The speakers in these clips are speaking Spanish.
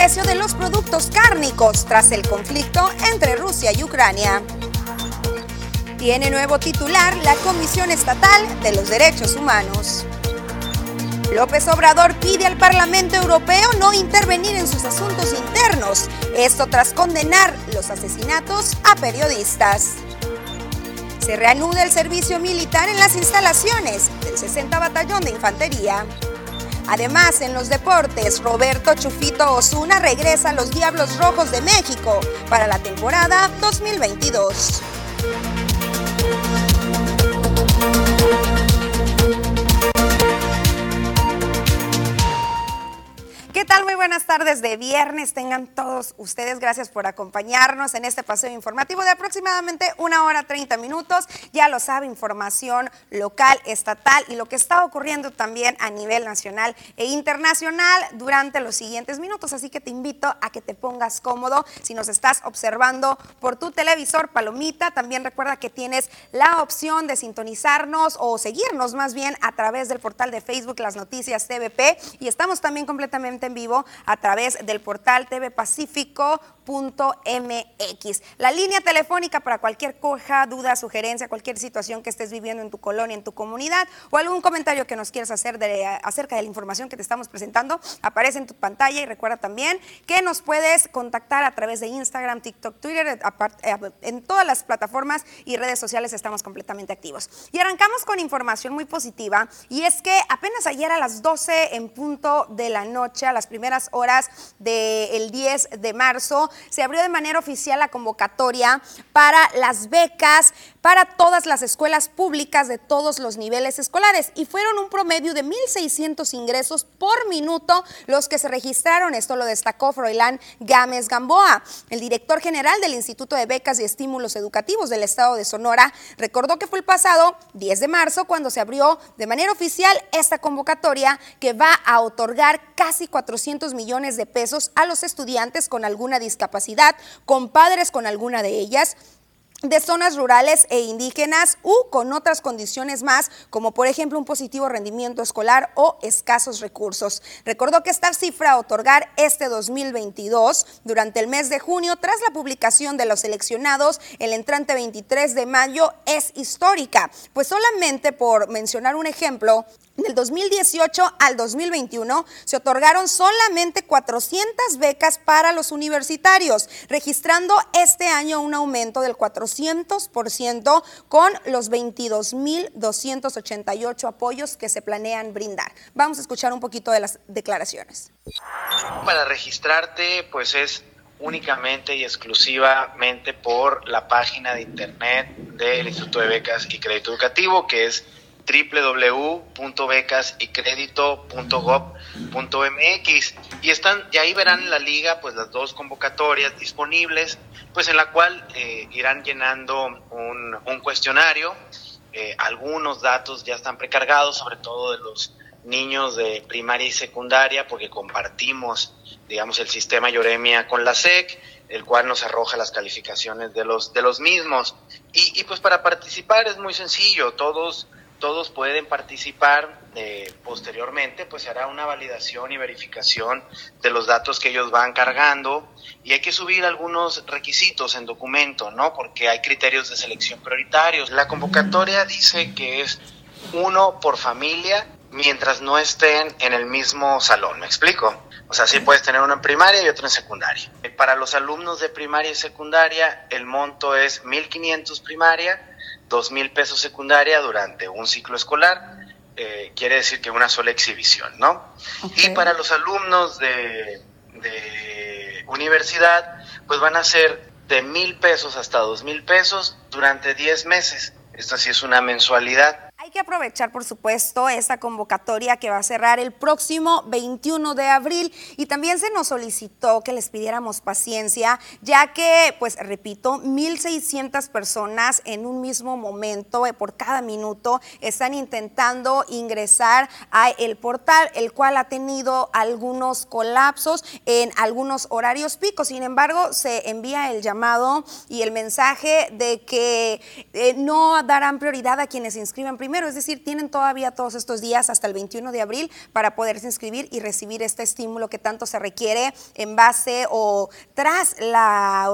precio de los productos cárnicos tras el conflicto entre Rusia y Ucrania. Tiene nuevo titular la Comisión Estatal de los Derechos Humanos. López Obrador pide al Parlamento Europeo no intervenir en sus asuntos internos, esto tras condenar los asesinatos a periodistas. Se reanuda el servicio militar en las instalaciones del 60 Batallón de Infantería. Además, en los deportes, Roberto Chufito Osuna regresa a los Diablos Rojos de México para la temporada 2022. ¿Qué tal? Muy buenas tardes de viernes. Tengan todos ustedes. Gracias por acompañarnos en este paseo informativo de aproximadamente una hora 30 minutos. Ya lo sabe, información local, estatal y lo que está ocurriendo también a nivel nacional e internacional durante los siguientes minutos. Así que te invito a que te pongas cómodo. Si nos estás observando por tu televisor Palomita, también recuerda que tienes la opción de sintonizarnos o seguirnos más bien a través del portal de Facebook Las Noticias TVP y estamos también completamente en vivo a través del portal tvpacífico.mx. La línea telefónica para cualquier coja, duda, sugerencia, cualquier situación que estés viviendo en tu colonia, en tu comunidad o algún comentario que nos quieras hacer de, acerca de la información que te estamos presentando, aparece en tu pantalla y recuerda también que nos puedes contactar a través de Instagram, TikTok, Twitter, eh, en todas las plataformas y redes sociales estamos completamente activos. Y arrancamos con información muy positiva y es que apenas ayer a las 12 en punto de la noche a las primeras horas del 10 de marzo, se abrió de manera oficial la convocatoria para las becas para todas las escuelas públicas de todos los niveles escolares y fueron un promedio de 1.600 ingresos por minuto los que se registraron. Esto lo destacó Froilán Gámez Gamboa. El director general del Instituto de Becas y Estímulos Educativos del Estado de Sonora recordó que fue el pasado 10 de marzo cuando se abrió de manera oficial esta convocatoria que va a otorgar casi 400 millones de pesos a los estudiantes con alguna discapacidad, con padres con alguna de ellas de zonas rurales e indígenas u con otras condiciones más, como por ejemplo un positivo rendimiento escolar o escasos recursos. Recordó que esta cifra a otorgar este 2022 durante el mes de junio, tras la publicación de los seleccionados el entrante 23 de mayo, es histórica, pues solamente por mencionar un ejemplo, del 2018 al 2021 se otorgaron solamente 400 becas para los universitarios, registrando este año un aumento del 400% con los 22.288 apoyos que se planean brindar. Vamos a escuchar un poquito de las declaraciones. Para registrarte, pues es únicamente y exclusivamente por la página de internet del Instituto de Becas y Crédito Educativo, que es www.becasycredito.gov.mx y están y ahí verán en la liga pues las dos convocatorias disponibles pues en la cual eh, irán llenando un, cuestionario. Eh, algunos datos ya están precargados sobre todo de los niños de primaria y secundaria porque compartimos digamos el sistema Yoremia con la SEC el cual nos arroja las calificaciones de los de los mismos. Y, y pues para participar es muy sencillo. Todos todos pueden participar. Eh, posteriormente, pues se hará una validación y verificación de los datos que ellos van cargando y hay que subir algunos requisitos en documento, ¿no? Porque hay criterios de selección prioritarios. La convocatoria dice que es uno por familia mientras no estén en el mismo salón, ¿me explico? O sea, sí puedes tener uno en primaria y otro en secundaria. Para los alumnos de primaria y secundaria, el monto es 1.500 primaria, dos mil pesos secundaria durante un ciclo escolar, eh, quiere decir que una sola exhibición, ¿no? Y para los alumnos de, de universidad, pues van a ser de mil pesos hasta dos mil pesos durante diez meses. Esta sí es una mensualidad. Hay que aprovechar, por supuesto, esta convocatoria que va a cerrar el próximo 21 de abril y también se nos solicitó que les pidiéramos paciencia, ya que, pues repito, 1.600 personas en un mismo momento, eh, por cada minuto, están intentando ingresar a el portal, el cual ha tenido algunos colapsos en algunos horarios picos. Sin embargo, se envía el llamado y el mensaje de que eh, no darán prioridad a quienes se inscriben primero es decir, tienen todavía todos estos días hasta el 21 de abril para poderse inscribir y recibir este estímulo que tanto se requiere en base o tras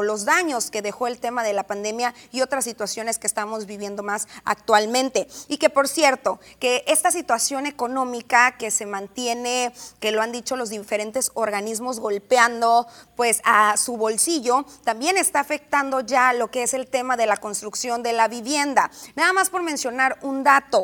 los daños que dejó el tema de la pandemia y otras situaciones que estamos viviendo más actualmente. Y que por cierto, que esta situación económica que se mantiene, que lo han dicho los diferentes organismos golpeando pues a su bolsillo, también está afectando ya lo que es el tema de la construcción de la vivienda. Nada más por mencionar un dato.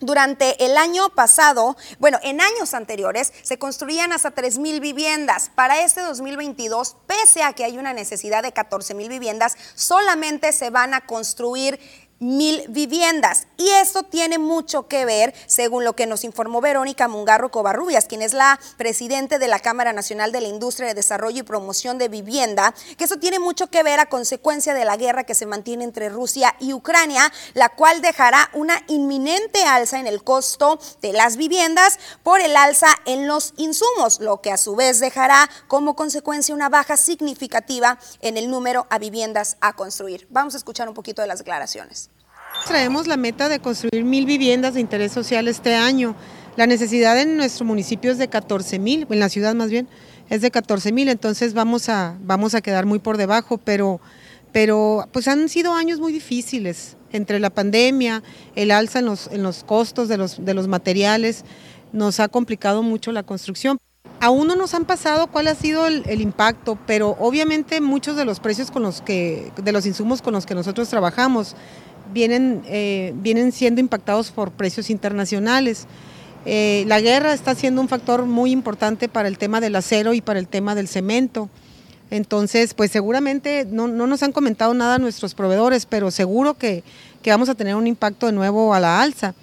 Durante el año pasado, bueno, en años anteriores se construían hasta 3 mil viviendas. Para este 2022, pese a que hay una necesidad de 14 mil viviendas, solamente se van a construir mil viviendas. Y esto tiene mucho que ver, según lo que nos informó Verónica Mungarro Covarrubias, quien es la presidente de la Cámara Nacional de la Industria de Desarrollo y Promoción de Vivienda, que eso tiene mucho que ver a consecuencia de la guerra que se mantiene entre Rusia y Ucrania, la cual dejará una inminente alza en el costo de las viviendas por el alza en los insumos, lo que a su vez dejará como consecuencia una baja significativa en el número a viviendas a construir. Vamos a escuchar un poquito de las declaraciones. Traemos la meta de construir mil viviendas de interés social este año. La necesidad en nuestro municipio es de 14 mil, en la ciudad más bien, es de 14 mil, entonces vamos a, vamos a quedar muy por debajo, pero, pero pues han sido años muy difíciles, entre la pandemia, el alza en los, en los costos de los, de los materiales, nos ha complicado mucho la construcción. Aún no nos han pasado cuál ha sido el, el, impacto, pero obviamente muchos de los precios con los que, de los insumos con los que nosotros trabajamos, vienen, eh, vienen siendo impactados por precios internacionales. Eh, la guerra está siendo un factor muy importante para el tema del acero y para el tema del cemento. Entonces, pues seguramente no, no nos han comentado nada nuestros proveedores, pero seguro que, que, vamos a tener un impacto de nuevo a la alza.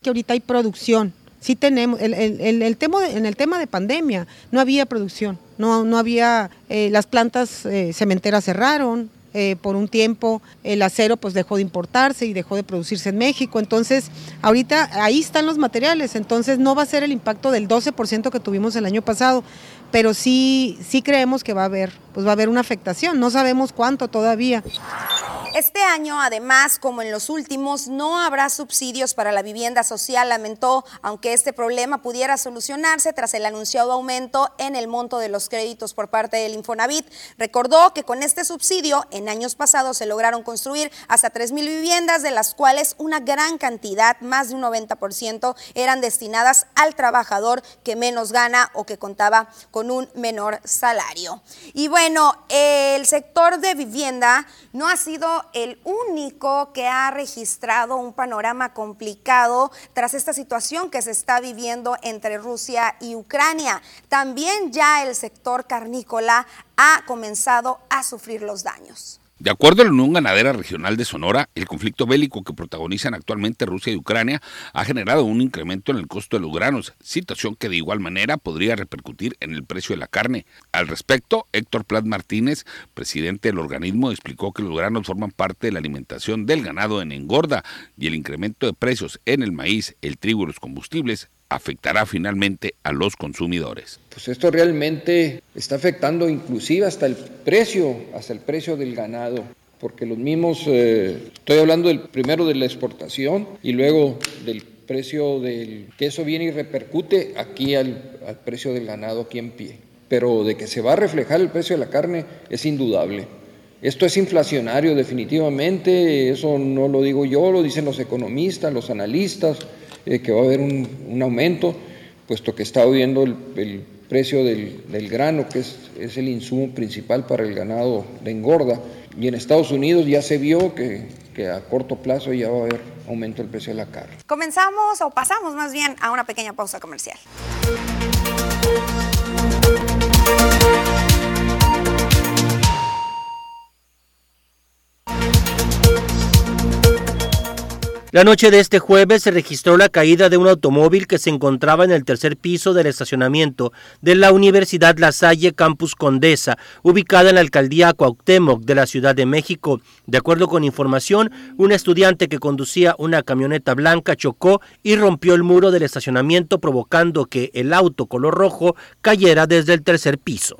Que ahorita hay producción. Sí tenemos, el, el, el tema de, en el tema de pandemia no había producción, no, no había, eh, las plantas eh, cementeras cerraron, eh, por un tiempo el acero pues dejó de importarse y dejó de producirse en México. Entonces, ahorita ahí están los materiales, entonces no va a ser el impacto del 12% que tuvimos el año pasado, pero sí, sí creemos que va a haber, pues va a haber una afectación, no sabemos cuánto todavía. Este año, además, como en los últimos, no habrá subsidios para la vivienda social, lamentó, aunque este problema pudiera solucionarse tras el anunciado aumento en el monto de los créditos por parte del Infonavit. Recordó que con este subsidio, en años pasados se lograron construir hasta 3 mil viviendas, de las cuales una gran cantidad, más de un 90%, eran destinadas al trabajador que menos gana o que contaba con un menor salario. Y bueno, el sector de vivienda no ha sido el único que ha registrado un panorama complicado tras esta situación que se está viviendo entre Rusia y Ucrania. También ya el sector carnícola ha comenzado a sufrir los daños. De acuerdo a la Unión Ganadera Regional de Sonora, el conflicto bélico que protagonizan actualmente Rusia y Ucrania ha generado un incremento en el costo de los granos, situación que de igual manera podría repercutir en el precio de la carne. Al respecto, Héctor Plat Martínez, presidente del organismo, explicó que los granos forman parte de la alimentación del ganado en engorda y el incremento de precios en el maíz, el trigo y los combustibles afectará finalmente a los consumidores. Pues esto realmente está afectando inclusive hasta el precio, hasta el precio del ganado, porque los mismos, eh, estoy hablando del primero de la exportación y luego del precio del que eso viene y repercute aquí al, al precio del ganado aquí en pie. Pero de que se va a reflejar el precio de la carne es indudable. Esto es inflacionario definitivamente, eso no lo digo yo, lo dicen los economistas, los analistas, eh, que va a haber un, un, aumento, puesto que está viendo el, el precio del, del, grano, que es, es, el insumo principal para el ganado de engorda. Y en Estados Unidos ya se vio que, que a corto plazo ya va a haber aumento del precio de la carne. Comenzamos o pasamos más bien a una pequeña pausa comercial. La noche de este jueves se registró la caída de un automóvil que se encontraba en el tercer piso del estacionamiento de la Universidad La Salle Campus Condesa, ubicada en la alcaldía Cuauhtémoc de la Ciudad de México. De acuerdo con información, un estudiante que conducía una camioneta blanca chocó y rompió el muro del estacionamiento provocando que el auto color rojo cayera desde el tercer piso.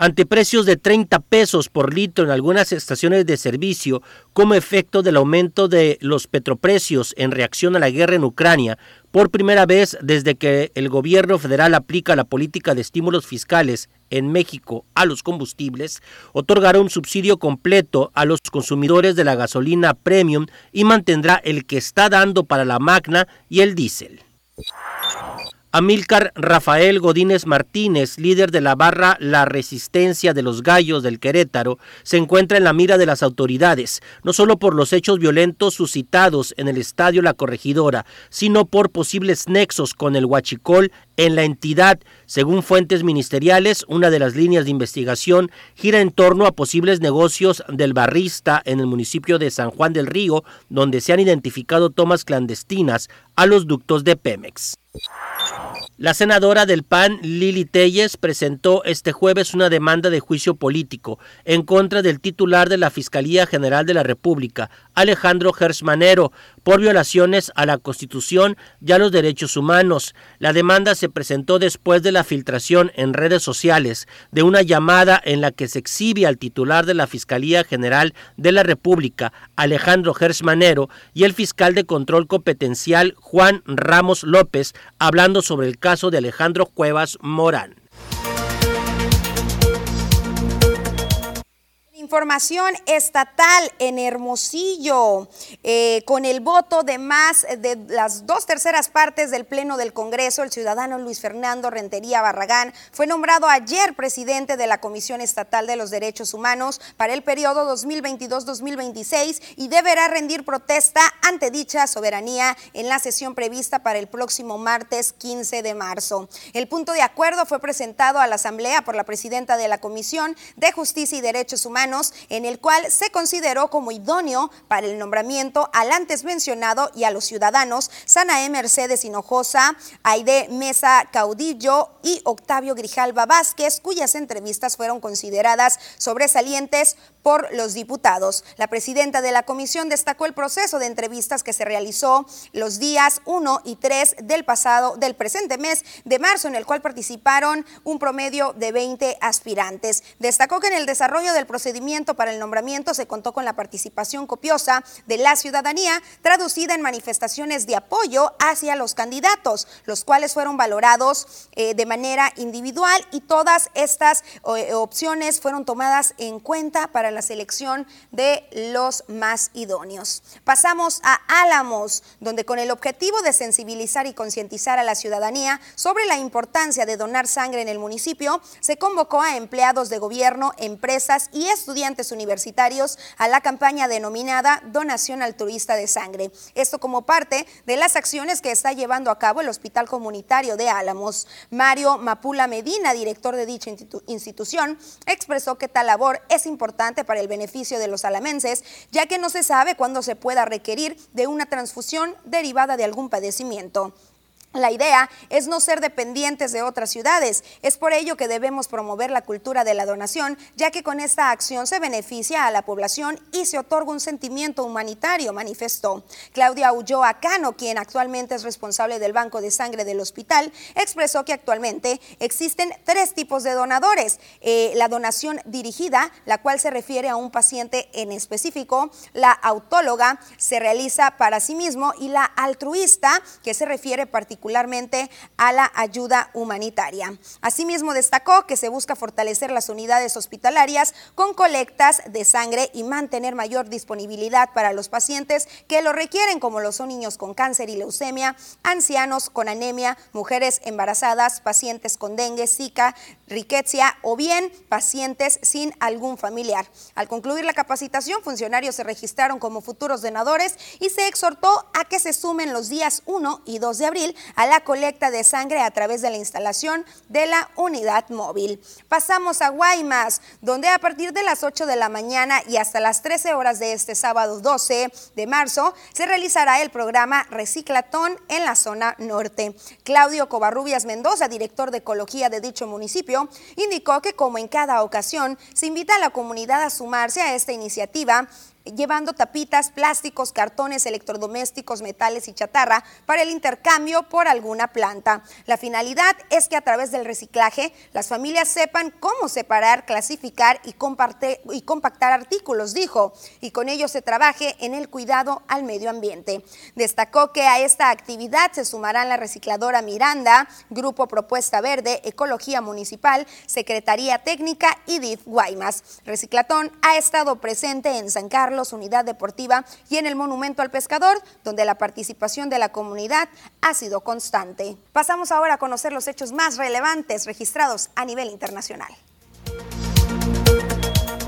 Ante precios de 30 pesos por litro en algunas estaciones de servicio como efecto del aumento de los petroprecios en reacción a la guerra en Ucrania, por primera vez desde que el gobierno federal aplica la política de estímulos fiscales en México a los combustibles, otorgará un subsidio completo a los consumidores de la gasolina premium y mantendrá el que está dando para la magna y el diésel. Amílcar Rafael Godínez Martínez, líder de la barra La Resistencia de los Gallos del Querétaro, se encuentra en la mira de las autoridades, no solo por los hechos violentos suscitados en el estadio La Corregidora, sino por posibles nexos con el Huachicol en la entidad. Según fuentes ministeriales, una de las líneas de investigación gira en torno a posibles negocios del barrista en el municipio de San Juan del Río, donde se han identificado tomas clandestinas a los ductos de Pemex. La senadora del PAN, Lili Telles, presentó este jueves una demanda de juicio político en contra del titular de la Fiscalía General de la República, Alejandro Gersmanero, por violaciones a la Constitución y a los derechos humanos. La demanda se presentó después de la filtración en redes sociales de una llamada en la que se exhibe al titular de la Fiscalía General de la República, Alejandro Gersmanero, y el fiscal de control competencial, Juan Ramos López, hablando sobre el caso de Alejandro Cuevas Morán. Información estatal en Hermosillo, eh, con el voto de más de las dos terceras partes del Pleno del Congreso, el ciudadano Luis Fernando Rentería Barragán fue nombrado ayer presidente de la Comisión Estatal de los Derechos Humanos para el periodo 2022-2026 y deberá rendir protesta ante dicha soberanía en la sesión prevista para el próximo martes 15 de marzo. El punto de acuerdo fue presentado a la Asamblea por la presidenta de la Comisión de Justicia y Derechos Humanos en el cual se consideró como idóneo para el nombramiento al antes mencionado y a los ciudadanos Sanae Mercedes Hinojosa, Aide Mesa Caudillo y Octavio Grijalva Vázquez, cuyas entrevistas fueron consideradas sobresalientes por los diputados. La presidenta de la comisión destacó el proceso de entrevistas que se realizó los días 1 y 3 del pasado, del presente mes de marzo, en el cual participaron un promedio de 20 aspirantes. Destacó que en el desarrollo del procedimiento para el nombramiento se contó con la participación copiosa de la ciudadanía, traducida en manifestaciones de apoyo hacia los candidatos, los cuales fueron valorados eh, de manera individual y todas estas eh, opciones fueron tomadas en cuenta para la selección de los más idóneos. Pasamos a Álamos, donde con el objetivo de sensibilizar y concientizar a la ciudadanía sobre la importancia de donar sangre en el municipio, se convocó a empleados de gobierno, empresas y estudiantes universitarios a la campaña denominada Donación Altruista de Sangre. Esto como parte de las acciones que está llevando a cabo el Hospital Comunitario de Álamos. Mario Mapula Medina, director de dicha institución, expresó que tal labor es importante para el beneficio de los alamenses, ya que no se sabe cuándo se pueda requerir de una transfusión derivada de algún padecimiento. La idea es no ser dependientes de otras ciudades. Es por ello que debemos promover la cultura de la donación, ya que con esta acción se beneficia a la población y se otorga un sentimiento humanitario, manifestó. Claudia Ulloa Cano, quien actualmente es responsable del Banco de Sangre del hospital, expresó que actualmente existen tres tipos de donadores. Eh, la donación dirigida, la cual se refiere a un paciente en específico, la autóloga se realiza para sí mismo y la altruista, que se refiere particularmente particularmente a la ayuda humanitaria. Asimismo, destacó que se busca fortalecer las unidades hospitalarias con colectas de sangre y mantener mayor disponibilidad para los pacientes que lo requieren, como lo son niños con cáncer y leucemia, ancianos con anemia, mujeres embarazadas, pacientes con dengue, zika, riqueza o bien pacientes sin algún familiar. Al concluir la capacitación, funcionarios se registraron como futuros donadores y se exhortó a que se sumen los días 1 y 2 de abril a la colecta de sangre a través de la instalación de la unidad móvil. Pasamos a Guaymas, donde a partir de las 8 de la mañana y hasta las 13 horas de este sábado 12 de marzo se realizará el programa Reciclatón en la zona norte. Claudio Covarrubias Mendoza, director de Ecología de dicho municipio, indicó que como en cada ocasión se invita a la comunidad a sumarse a esta iniciativa llevando tapitas, plásticos, cartones, electrodomésticos, metales y chatarra para el intercambio por alguna planta. La finalidad es que a través del reciclaje las familias sepan cómo separar, clasificar y, compactar artículos, dijo, y con ello se trabaje en el cuidado al medio ambiente. Destacó que a esta actividad se sumarán la recicladora Miranda, Grupo Propuesta Verde, Ecología Municipal, Secretaría Técnica y DIF Guaymas. Reciclatón ha estado presente en San Carlos Carlos, Unidad Deportiva y en el Monumento al Pescador, donde la participación de la comunidad ha sido constante. Pasamos ahora a conocer los hechos más relevantes registrados a nivel internacional.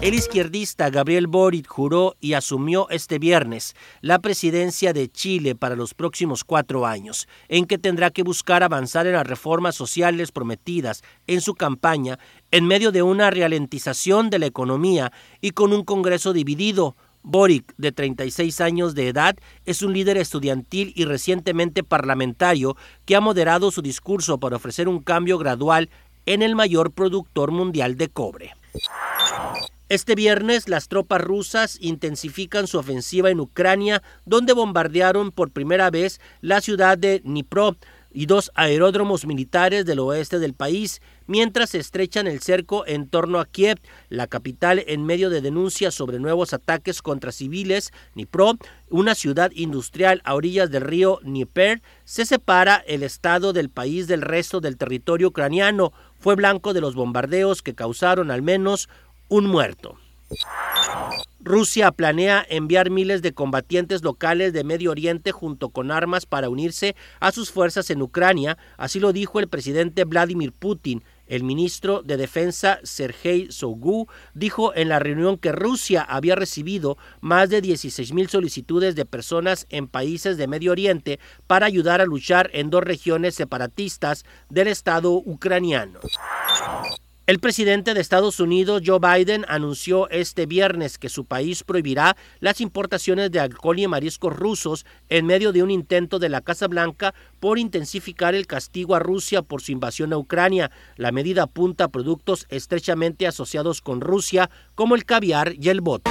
El izquierdista Gabriel Boric juró y asumió este viernes la presidencia de Chile para los próximos cuatro años, en que tendrá que buscar avanzar en las reformas sociales prometidas en su campaña en medio de una ralentización de la economía y con un Congreso dividido Boric, de 36 años de edad, es un líder estudiantil y recientemente parlamentario que ha moderado su discurso para ofrecer un cambio gradual en el mayor productor mundial de cobre. Este viernes las tropas rusas intensifican su ofensiva en Ucrania, donde bombardearon por primera vez la ciudad de Dnipro, y dos aeródromos militares del oeste del país, mientras se estrechan el cerco en torno a Kiev, la capital, en medio de denuncias sobre nuevos ataques contra civiles. Dnipro, una ciudad industrial a orillas del río Dnieper, se separa el estado del país del resto del territorio ucraniano. Fue blanco de los bombardeos que causaron al menos un muerto. Rusia planea enviar miles de combatientes locales de Medio Oriente junto con armas para unirse a sus fuerzas en Ucrania, así lo dijo el presidente Vladimir Putin. El ministro de Defensa Sergei Sogu dijo en la reunión que Rusia había recibido más de 16 mil solicitudes de personas en países de Medio Oriente para ayudar a luchar en dos regiones separatistas del Estado ucraniano. El presidente de Estados Unidos, Joe Biden, anunció este viernes que su país prohibirá las importaciones de alcohol y mariscos rusos en medio de un intento de la Casa Blanca por intensificar el castigo a Rusia por su invasión a Ucrania. La medida apunta a productos estrechamente asociados con Rusia, como el caviar y el bote.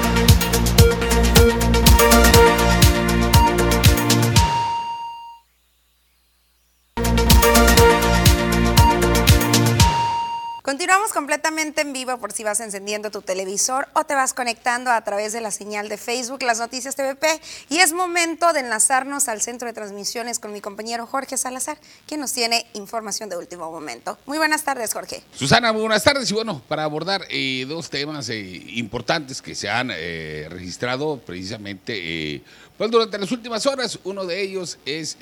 Continuamos completamente en vivo por si vas encendiendo tu televisor o te vas conectando a través de la señal de Facebook, las noticias TVP. Y es momento de enlazarnos al centro de transmisiones con mi compañero Jorge Salazar, quien nos tiene información de último momento. Muy buenas tardes, Jorge. Susana, muy buenas tardes. Y bueno, para abordar eh, dos temas eh, importantes que se han eh, registrado precisamente pues durante las últimas horas, uno de ellos es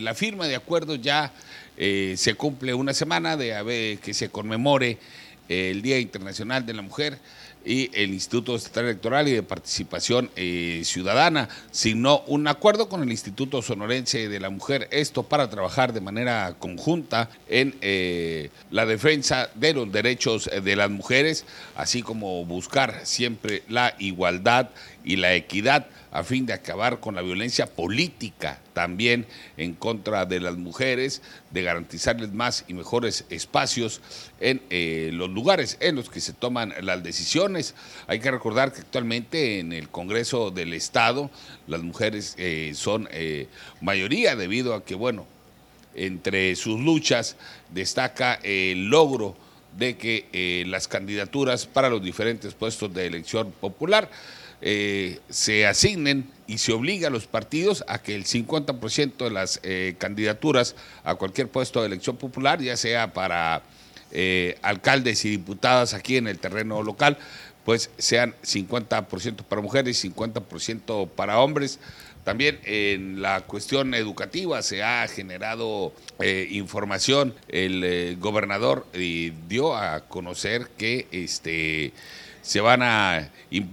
la firma de acuerdos ya eh, se cumple una semana de que se conmemore el Día Internacional de la Mujer y el Instituto Estatal Electoral y de Participación eh, Ciudadana. Signó un acuerdo con el Instituto Sonorense de la Mujer, esto para trabajar de manera conjunta en eh, la defensa de los derechos de las mujeres, así como buscar siempre la igualdad y la equidad a fin de acabar con la violencia política también en contra de las mujeres, de garantizarles más y mejores espacios en eh, los lugares en los que se toman las decisiones. Hay que recordar que actualmente en el Congreso del Estado las mujeres eh, son eh, mayoría debido a que, bueno, entre sus luchas destaca el logro de que las candidaturas para los diferentes puestos de elección popular eh, se asignen y se obliga a los partidos a que el 50% de las eh, candidaturas a cualquier puesto de elección popular, ya sea para eh, alcaldes y diputadas aquí en el terreno local, pues sean 50% para mujeres y 50% para hombres. También en la cuestión educativa se ha generado información. El gobernador dio a conocer que este se van a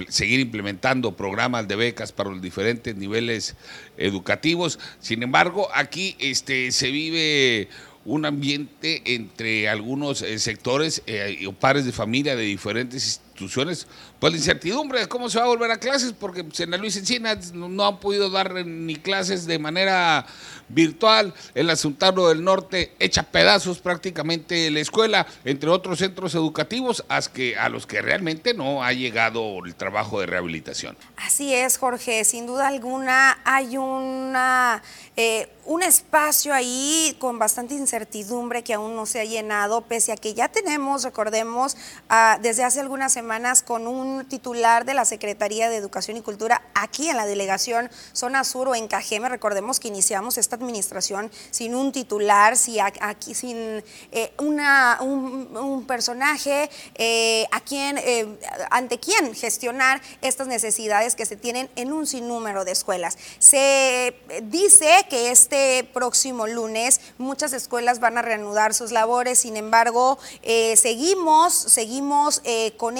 seguir implementando programas de becas para los diferentes niveles educativos. Sin embargo, aquí este, se vive un ambiente entre algunos eh, sectores eh, o pares de familia de diferentes instituciones, pues la incertidumbre de cómo se va a volver a clases, porque pues, en la Luis Encinas no, han podido dar ni clases de manera virtual, el Asuntaro del Norte echa pedazos prácticamente la escuela, entre otros centros educativos, a los que realmente no ha llegado el trabajo de rehabilitación. Así es, Jorge, sin duda alguna hay una... Eh, un espacio ahí con bastante incertidumbre que aún no se ha llenado, pese a que ya tenemos, recordemos, ah, desde hace algunas semanas con un titular de la Secretaría de Educación y Cultura aquí en la delegación Zona Sur o en Cajeme. Recordemos que iniciamos esta administración sin un titular, aquí sin eh, una, un, personaje eh, a quien, eh, ante quien gestionar estas necesidades que se tienen en un sinnúmero de escuelas. Se dice que este próximo lunes muchas escuelas van a reanudar sus labores, sin embargo, eh, seguimos, seguimos con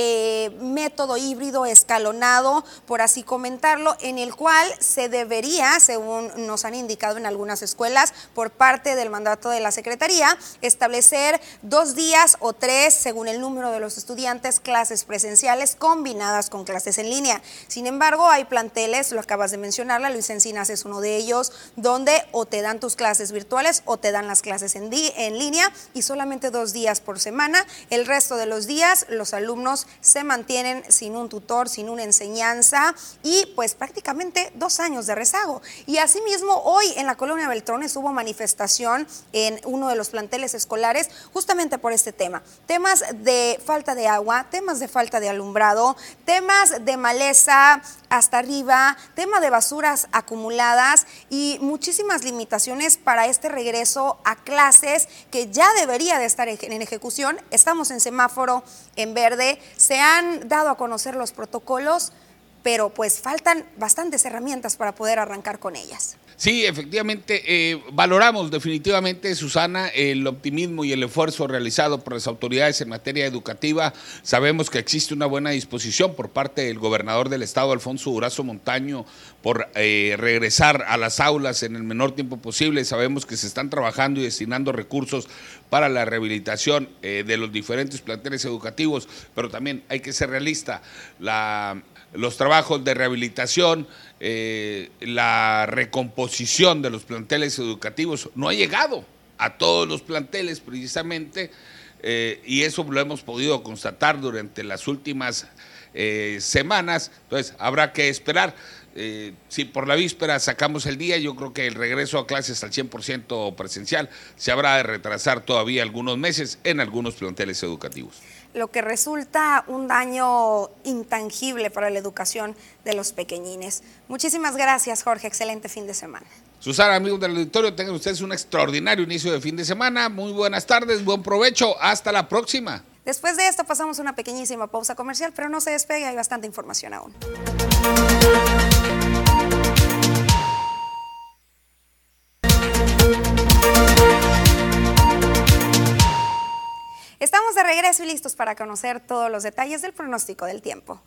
este método híbrido escalonado, por así comentarlo, en el cual se debería, según nos han indicado en algunas escuelas, por parte del mandato de la Secretaría, establecer dos días o tres, según el número de los estudiantes, clases presenciales combinadas con clases en línea. Sin embargo, hay planteles, lo acabas de mencionar, la Luis Encinas es uno de ellos, donde o te dan tus clases virtuales o te dan las clases en línea y solamente dos días por semana. El resto de los días los alumnos se mantienen sin un tutor, sin una enseñanza y pues prácticamente dos años de rezago. Y asimismo hoy en la colonia Beltrones hubo manifestación en uno de los planteles escolares justamente por este tema. Temas de falta de agua, temas de falta de alumbrado, temas de maleza hasta arriba, tema de basuras acumuladas y muchísimas limitaciones para este regreso a clases que ya debería de estar en ejecución. Estamos en semáforo en verde, se han dado a conocer los protocolos, pero pues faltan bastantes herramientas para poder arrancar con ellas. Sí, efectivamente, eh, valoramos definitivamente, Susana, el optimismo y el esfuerzo realizado por las autoridades en materia educativa. Sabemos que existe una buena disposición por parte del gobernador del estado, Alfonso Durazo Montaño, por eh, regresar a las aulas en el menor tiempo posible. Sabemos que se están trabajando y destinando recursos para la rehabilitación eh, de los diferentes planteles educativos, pero también hay que ser realista. Los trabajos de rehabilitación, eh, la recomposición de los planteles educativos no ha llegado a todos los planteles precisamente eh, y eso lo hemos podido constatar durante las últimas eh, semanas, entonces habrá que esperar. si por la víspera sacamos el día, yo creo que el regreso a clases al 100% presencial se habrá de retrasar todavía algunos meses en algunos planteles educativos lo que resulta un daño intangible para la educación de los pequeñines. Muchísimas gracias, Jorge. Excelente fin de semana. Susana, amigos del auditorio, tengan ustedes un extraordinario inicio de fin de semana. Muy buenas tardes, buen provecho. Hasta la próxima. Después de esto pasamos una pequeñísima pausa comercial, pero no se despegue, hay bastante información aún. Estamos de regreso y listos para conocer todos los detalles del pronóstico del tiempo.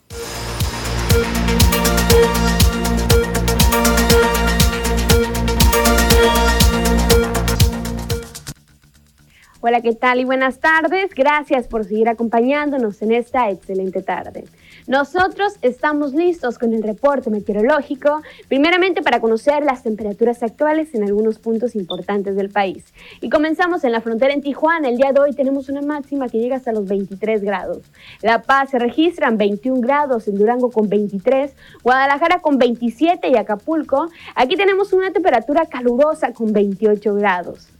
Hola, ¿qué tal y buenas tardes? Gracias por seguir acompañándonos en esta excelente tarde. Nosotros estamos listos con el reporte meteorológico, primeramente para conocer las temperaturas actuales en algunos puntos importantes del país. Y comenzamos en la frontera en Tijuana. El día de hoy tenemos una máxima que llega hasta los 23 grados. La Paz se registran 21 grados, en Durango con 23, Guadalajara con 27 y Acapulco. Aquí tenemos una temperatura calurosa con 28 grados.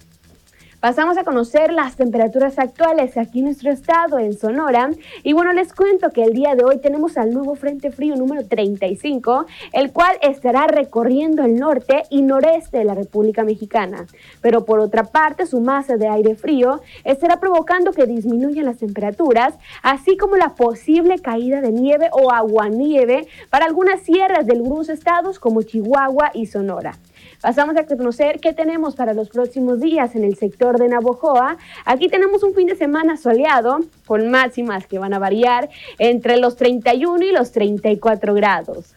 Pasamos a conocer las temperaturas actuales aquí en nuestro estado, en Sonora. Y bueno, les cuento que el día de hoy tenemos al nuevo Frente Frío número 35, el cual estará recorriendo el norte y noreste de la República Mexicana. Pero por otra parte, su masa de aire frío estará provocando que disminuyan las temperaturas, así como la posible caída de nieve o aguanieve para algunas sierras de algunos estados como Chihuahua y Sonora. Pasamos a conocer qué tenemos para los próximos días en el sector de Navojoa. Aquí tenemos un fin de semana soleado con máximas que van a variar entre los 31 y los 34 grados.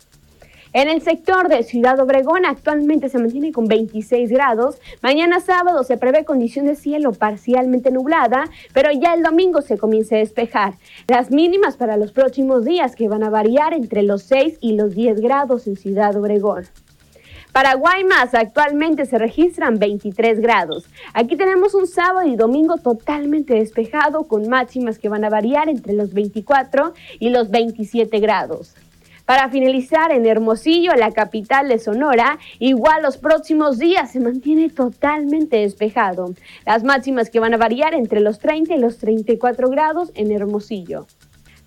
En el sector de Ciudad Obregón actualmente se mantiene con 26 grados. Mañana sábado se prevé condición de cielo parcialmente nublada, pero ya el domingo se comienza a despejar. Las mínimas para los próximos días que van a variar entre los 6 y los 10 grados en Ciudad Obregón. Para Guaymas actualmente se registran 23 grados. Aquí tenemos un sábado y domingo totalmente despejado con máximas que van a variar entre los 24 y los 27 grados. Para finalizar, en Hermosillo, la capital de Sonora, igual los próximos días se mantiene totalmente despejado. Las máximas que van a variar entre los 30 y los 34 grados en Hermosillo.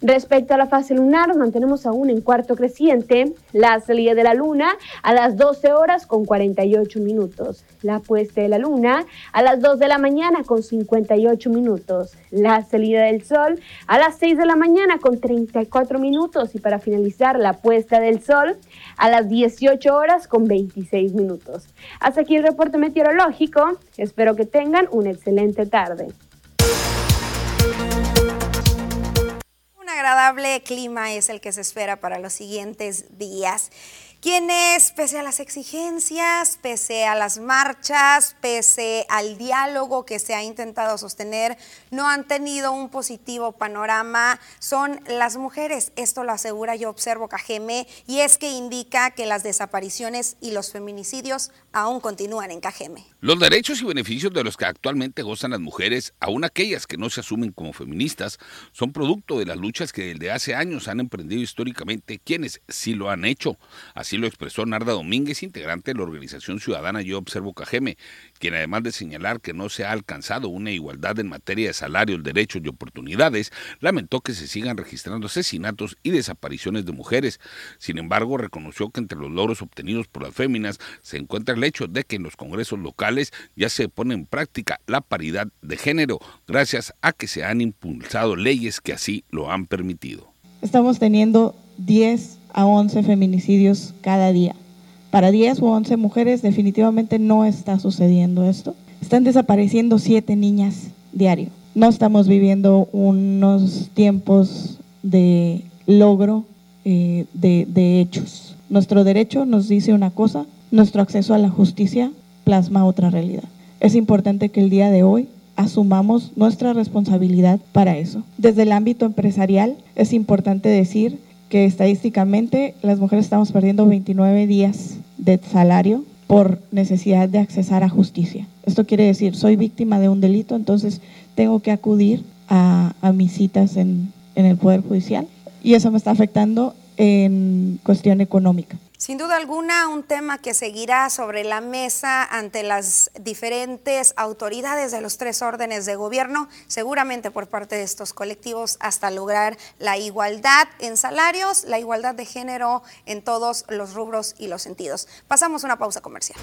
Respecto a la fase lunar, mantenemos aún en cuarto creciente la salida de la luna a las 12 horas con 48 minutos, la puesta de la luna a las 2 de la mañana con 58 minutos, la salida del sol a las 6 de la mañana con 34 minutos y para finalizar la puesta del sol a las 18 horas con 26 minutos. Hasta aquí el reporte meteorológico, espero que tengan una excelente tarde. Agradable clima es el que se espera para los siguientes días quienes, pese a las exigencias, pese a las marchas, pese al diálogo que se ha intentado sostener, no han tenido un positivo panorama, son las mujeres. Esto lo asegura Yo Observo Cajeme y es que indica que las desapariciones y los feminicidios aún continúan en Cajeme. Los derechos y beneficios de los que actualmente gozan las mujeres, aun aquellas que no se asumen como feministas, son producto de las luchas que desde hace años han emprendido históricamente quienes sí lo han hecho. Lo expresó Narda Domínguez, integrante de la organización ciudadana Yo Observo Cajeme, quien además de señalar que no se ha alcanzado una igualdad en materia de salarios, derechos y oportunidades, lamentó que se sigan registrando asesinatos y desapariciones de mujeres. Sin embargo, reconoció que entre los logros obtenidos por las féminas se encuentra el hecho de que en los congresos locales ya se pone en práctica la paridad de género, gracias a que se han impulsado leyes que así lo han permitido. Estamos teniendo 10 a 11 feminicidios cada día. Para 10 u 11 mujeres definitivamente no está sucediendo esto. Están desapareciendo 7 niñas diario. No estamos viviendo unos tiempos de logro eh, de, de hechos. Nuestro derecho nos dice una cosa, nuestro acceso a la justicia plasma otra realidad. Es importante que el día de hoy asumamos nuestra responsabilidad para eso. Desde el ámbito empresarial es importante decir que estadísticamente las mujeres estamos perdiendo 29 días de salario por necesidad de accesar a justicia. Esto quiere decir, soy víctima de un delito, entonces tengo que acudir a, mis citas en, en el Poder Judicial y eso me está afectando en cuestión económica. Sin duda alguna, un tema que seguirá sobre la mesa ante las diferentes autoridades de los tres órdenes de gobierno, seguramente por parte de estos colectivos, hasta lograr la igualdad en salarios, la igualdad de género en todos los rubros y los sentidos. Pasamos una pausa comercial.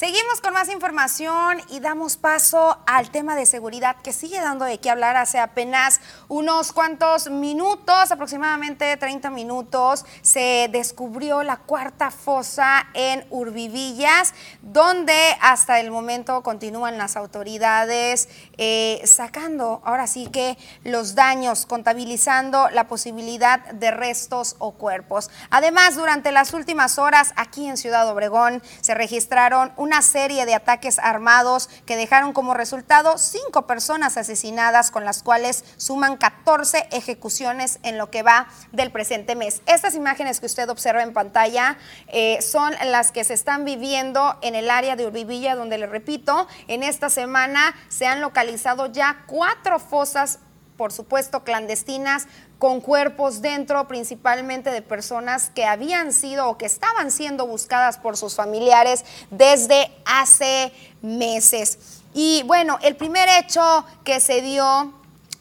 Seguimos con más información y damos paso al tema de seguridad que sigue dando de qué hablar hace apenas unos cuantos minutos, aproximadamente 30 minutos, se descubrió la cuarta fosa en Urbivillas, donde hasta el momento continúan las autoridades eh, sacando ahora sí que los daños, contabilizando la posibilidad de restos o cuerpos. Además, durante las últimas horas aquí en Ciudad Obregón se registraron un una serie de ataques armados que dejaron como resultado cinco personas asesinadas, con las cuales suman 14 ejecuciones en lo que va del presente mes. Estas imágenes que usted observa en pantalla eh, son las que se están viviendo en el área de Urbivilla, donde le repito, en esta semana se han localizado ya cuatro fosas por supuesto, clandestinas, con cuerpos dentro, principalmente de personas que habían sido o que estaban siendo buscadas por sus familiares desde hace meses. Y bueno, el primer hecho que se dio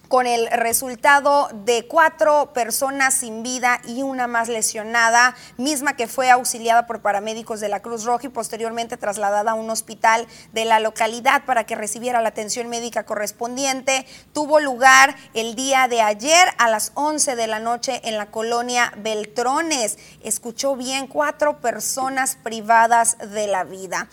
con el resultado de cuatro personas sin vida y una más lesionada, misma que fue auxiliada por paramédicos de la Cruz Roja y posteriormente trasladada a un hospital de la localidad para que recibiera la atención médica correspondiente. Tuvo lugar el día de ayer a las 11 de la noche en la colonia Beltrones. Escuchó bien, cuatro personas privadas de la vida.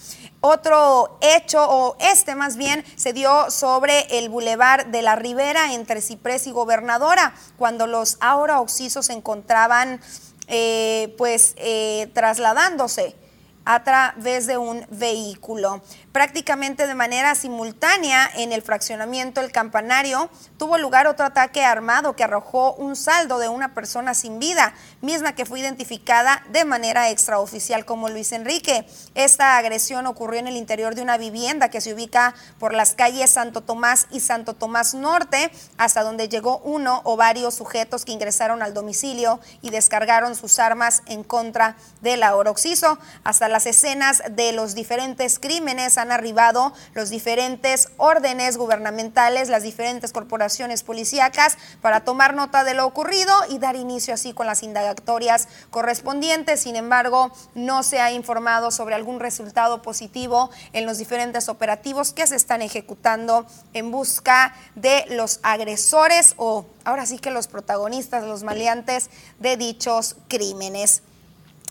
Otro hecho, o este más bien, se dio sobre el bulevar de la Ribera entre Ciprés y Gobernadora, cuando los ahora oxisos se encontraban eh, pues eh, trasladándose a través de un vehículo. Prácticamente de manera simultánea en el fraccionamiento El Campanario, tuvo lugar otro ataque armado que arrojó un saldo de una persona sin vida, misma que fue identificada de manera extraoficial como Luis Enrique. Esta agresión ocurrió en el interior de una vivienda que se ubica por las calles Santo Tomás y Santo Tomás Norte, hasta donde llegó uno o varios sujetos que ingresaron al domicilio y descargaron sus armas en contra del oroxiso. Hasta las escenas de los diferentes crímenes han arribado los diferentes órdenes gubernamentales, las diferentes corporaciones policíacas para tomar nota de lo ocurrido y dar inicio así con las indagatorias correspondientes. Sin embargo, no se ha informado sobre algún resultado positivo en los diferentes operativos que se están ejecutando en busca de los agresores o ahora sí que los protagonistas, los maleantes de dichos crímenes.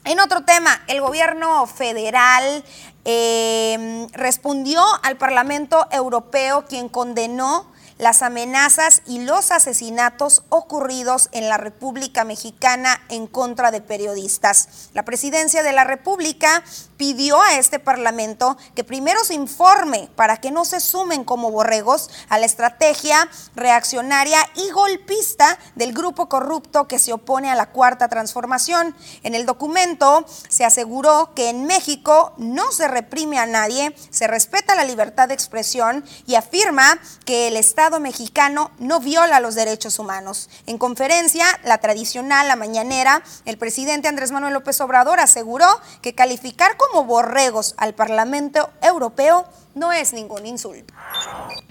En otro tema, el gobierno federal eh, respondió al Parlamento Europeo quien condenó las amenazas y los asesinatos ocurridos en la República Mexicana en contra de periodistas. La presidencia de la República pidió a este Parlamento que primero se informe para que no se sumen como borregos a la estrategia reaccionaria y golpista del grupo corrupto que se opone a la cuarta transformación. En el documento se aseguró que en México no se reprime a nadie, se respeta la libertad de expresión y afirma que el Estado mexicano no viola los derechos humanos. En conferencia, la tradicional, la mañanera, el presidente Andrés Manuel López Obrador aseguró que calificar como borregos al Parlamento Europeo no es ningún insulto.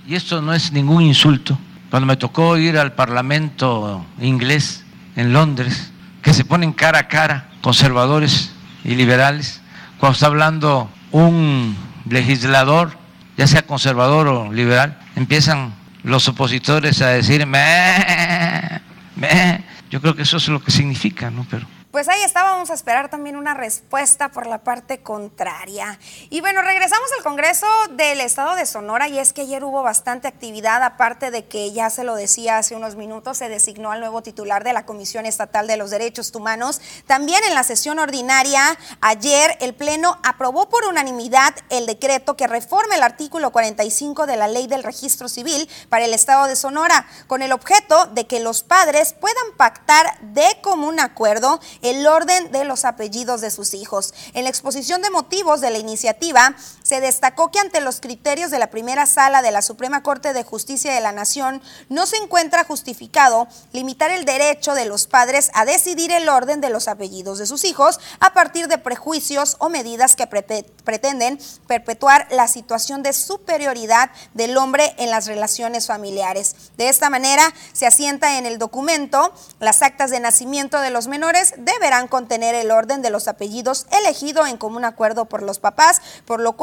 Y esto no es ningún insulto. Cuando me tocó ir al Parlamento inglés en Londres, que se ponen cara a cara conservadores y liberales, cuando está hablando un legislador, ya sea conservador o liberal, empiezan los opositores a decir, me, me. yo creo que eso es lo que significa, ¿no? Pero pues ahí está, vamos a esperar también una respuesta por la parte contraria. Y bueno, regresamos al Congreso del Estado de Sonora y es que ayer hubo bastante actividad, aparte de que ya se lo decía hace unos minutos, se designó al nuevo titular de la Comisión Estatal de los Derechos Humanos. También en la sesión ordinaria, ayer el Pleno aprobó por unanimidad el decreto que reforma el artículo 45 de la Ley del Registro Civil para el Estado de Sonora, con el objeto de que los padres puedan pactar de común acuerdo el orden de los apellidos de sus hijos. En la exposición de motivos de la iniciativa se destacó que ante los criterios de la primera sala de la Suprema Corte de Justicia de la Nación no se encuentra justificado limitar el derecho de los padres a decidir el orden de los apellidos de sus hijos a partir de prejuicios o medidas que pretenden perpetuar la situación de superioridad del hombre en las relaciones familiares. De esta manera se asienta en el documento las actas de nacimiento de los menores de deberán contener el orden de los apellidos elegido en común acuerdo por los papás, por lo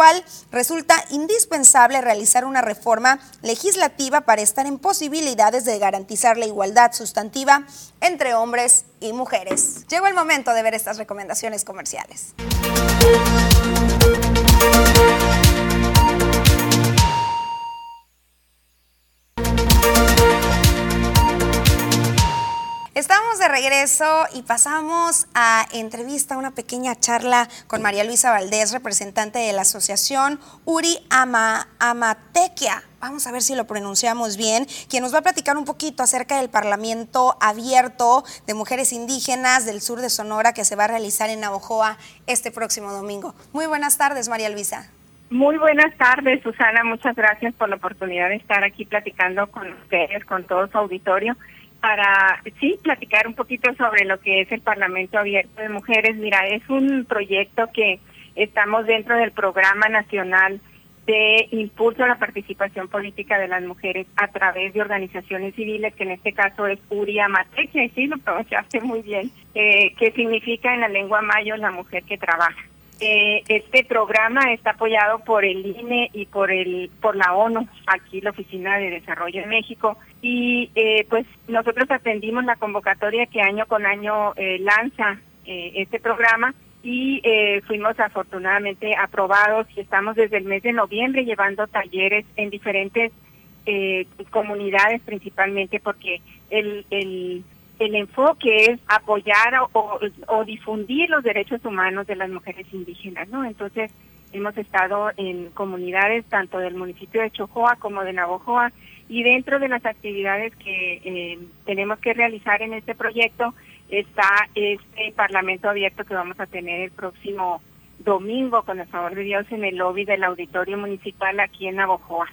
resulta indispensable realizar una reforma legislativa para estar en posibilidades de garantizar la igualdad sustantiva entre hombres y mujeres. Llegó el momento de ver estas recomendaciones comerciales. Estamos de regreso y pasamos a entrevista, una pequeña charla con María Luisa Valdés, representante de la asociación Uri Ama, Amatequia. Vamos a ver si lo pronunciamos bien, quien nos va a platicar un poquito acerca del Parlamento abierto de mujeres indígenas del sur de Sonora que se va a realizar en Navojoa este próximo domingo. Muy buenas tardes, María Luisa. Muy buenas tardes, Susana. Muchas gracias por la oportunidad de estar aquí platicando con ustedes, con todo su auditorio para, sí, platicar un poquito sobre lo que es el Parlamento Abierto de Mujeres. Mira, es un proyecto que estamos dentro del Programa Nacional de Impulso a la Participación Política de las Mujeres a través de organizaciones civiles, que en este caso es Uria Mateque, sí, lo pronunciaste muy bien, eh, que significa en la lengua mayo la mujer que trabaja. Eh, este programa está apoyado por el INE y por el por la ONU, aquí la Oficina de Desarrollo en México, y eh, pues nosotros atendimos la convocatoria que año con año eh, lanza este programa y eh, fuimos afortunadamente aprobados y estamos desde el mes de noviembre llevando talleres en diferentes eh, comunidades principalmente porque el, el, el enfoque es apoyar o, difundir los derechos humanos de las mujeres indígenas, ¿no? Entonces hemos estado en comunidades tanto del municipio de Chojoa como de Navojoa y dentro de las actividades que eh, tenemos que realizar en este proyecto está este parlamento abierto que vamos a tener el próximo domingo, con el favor de Dios, en el lobby del auditorio municipal aquí en Navojoa.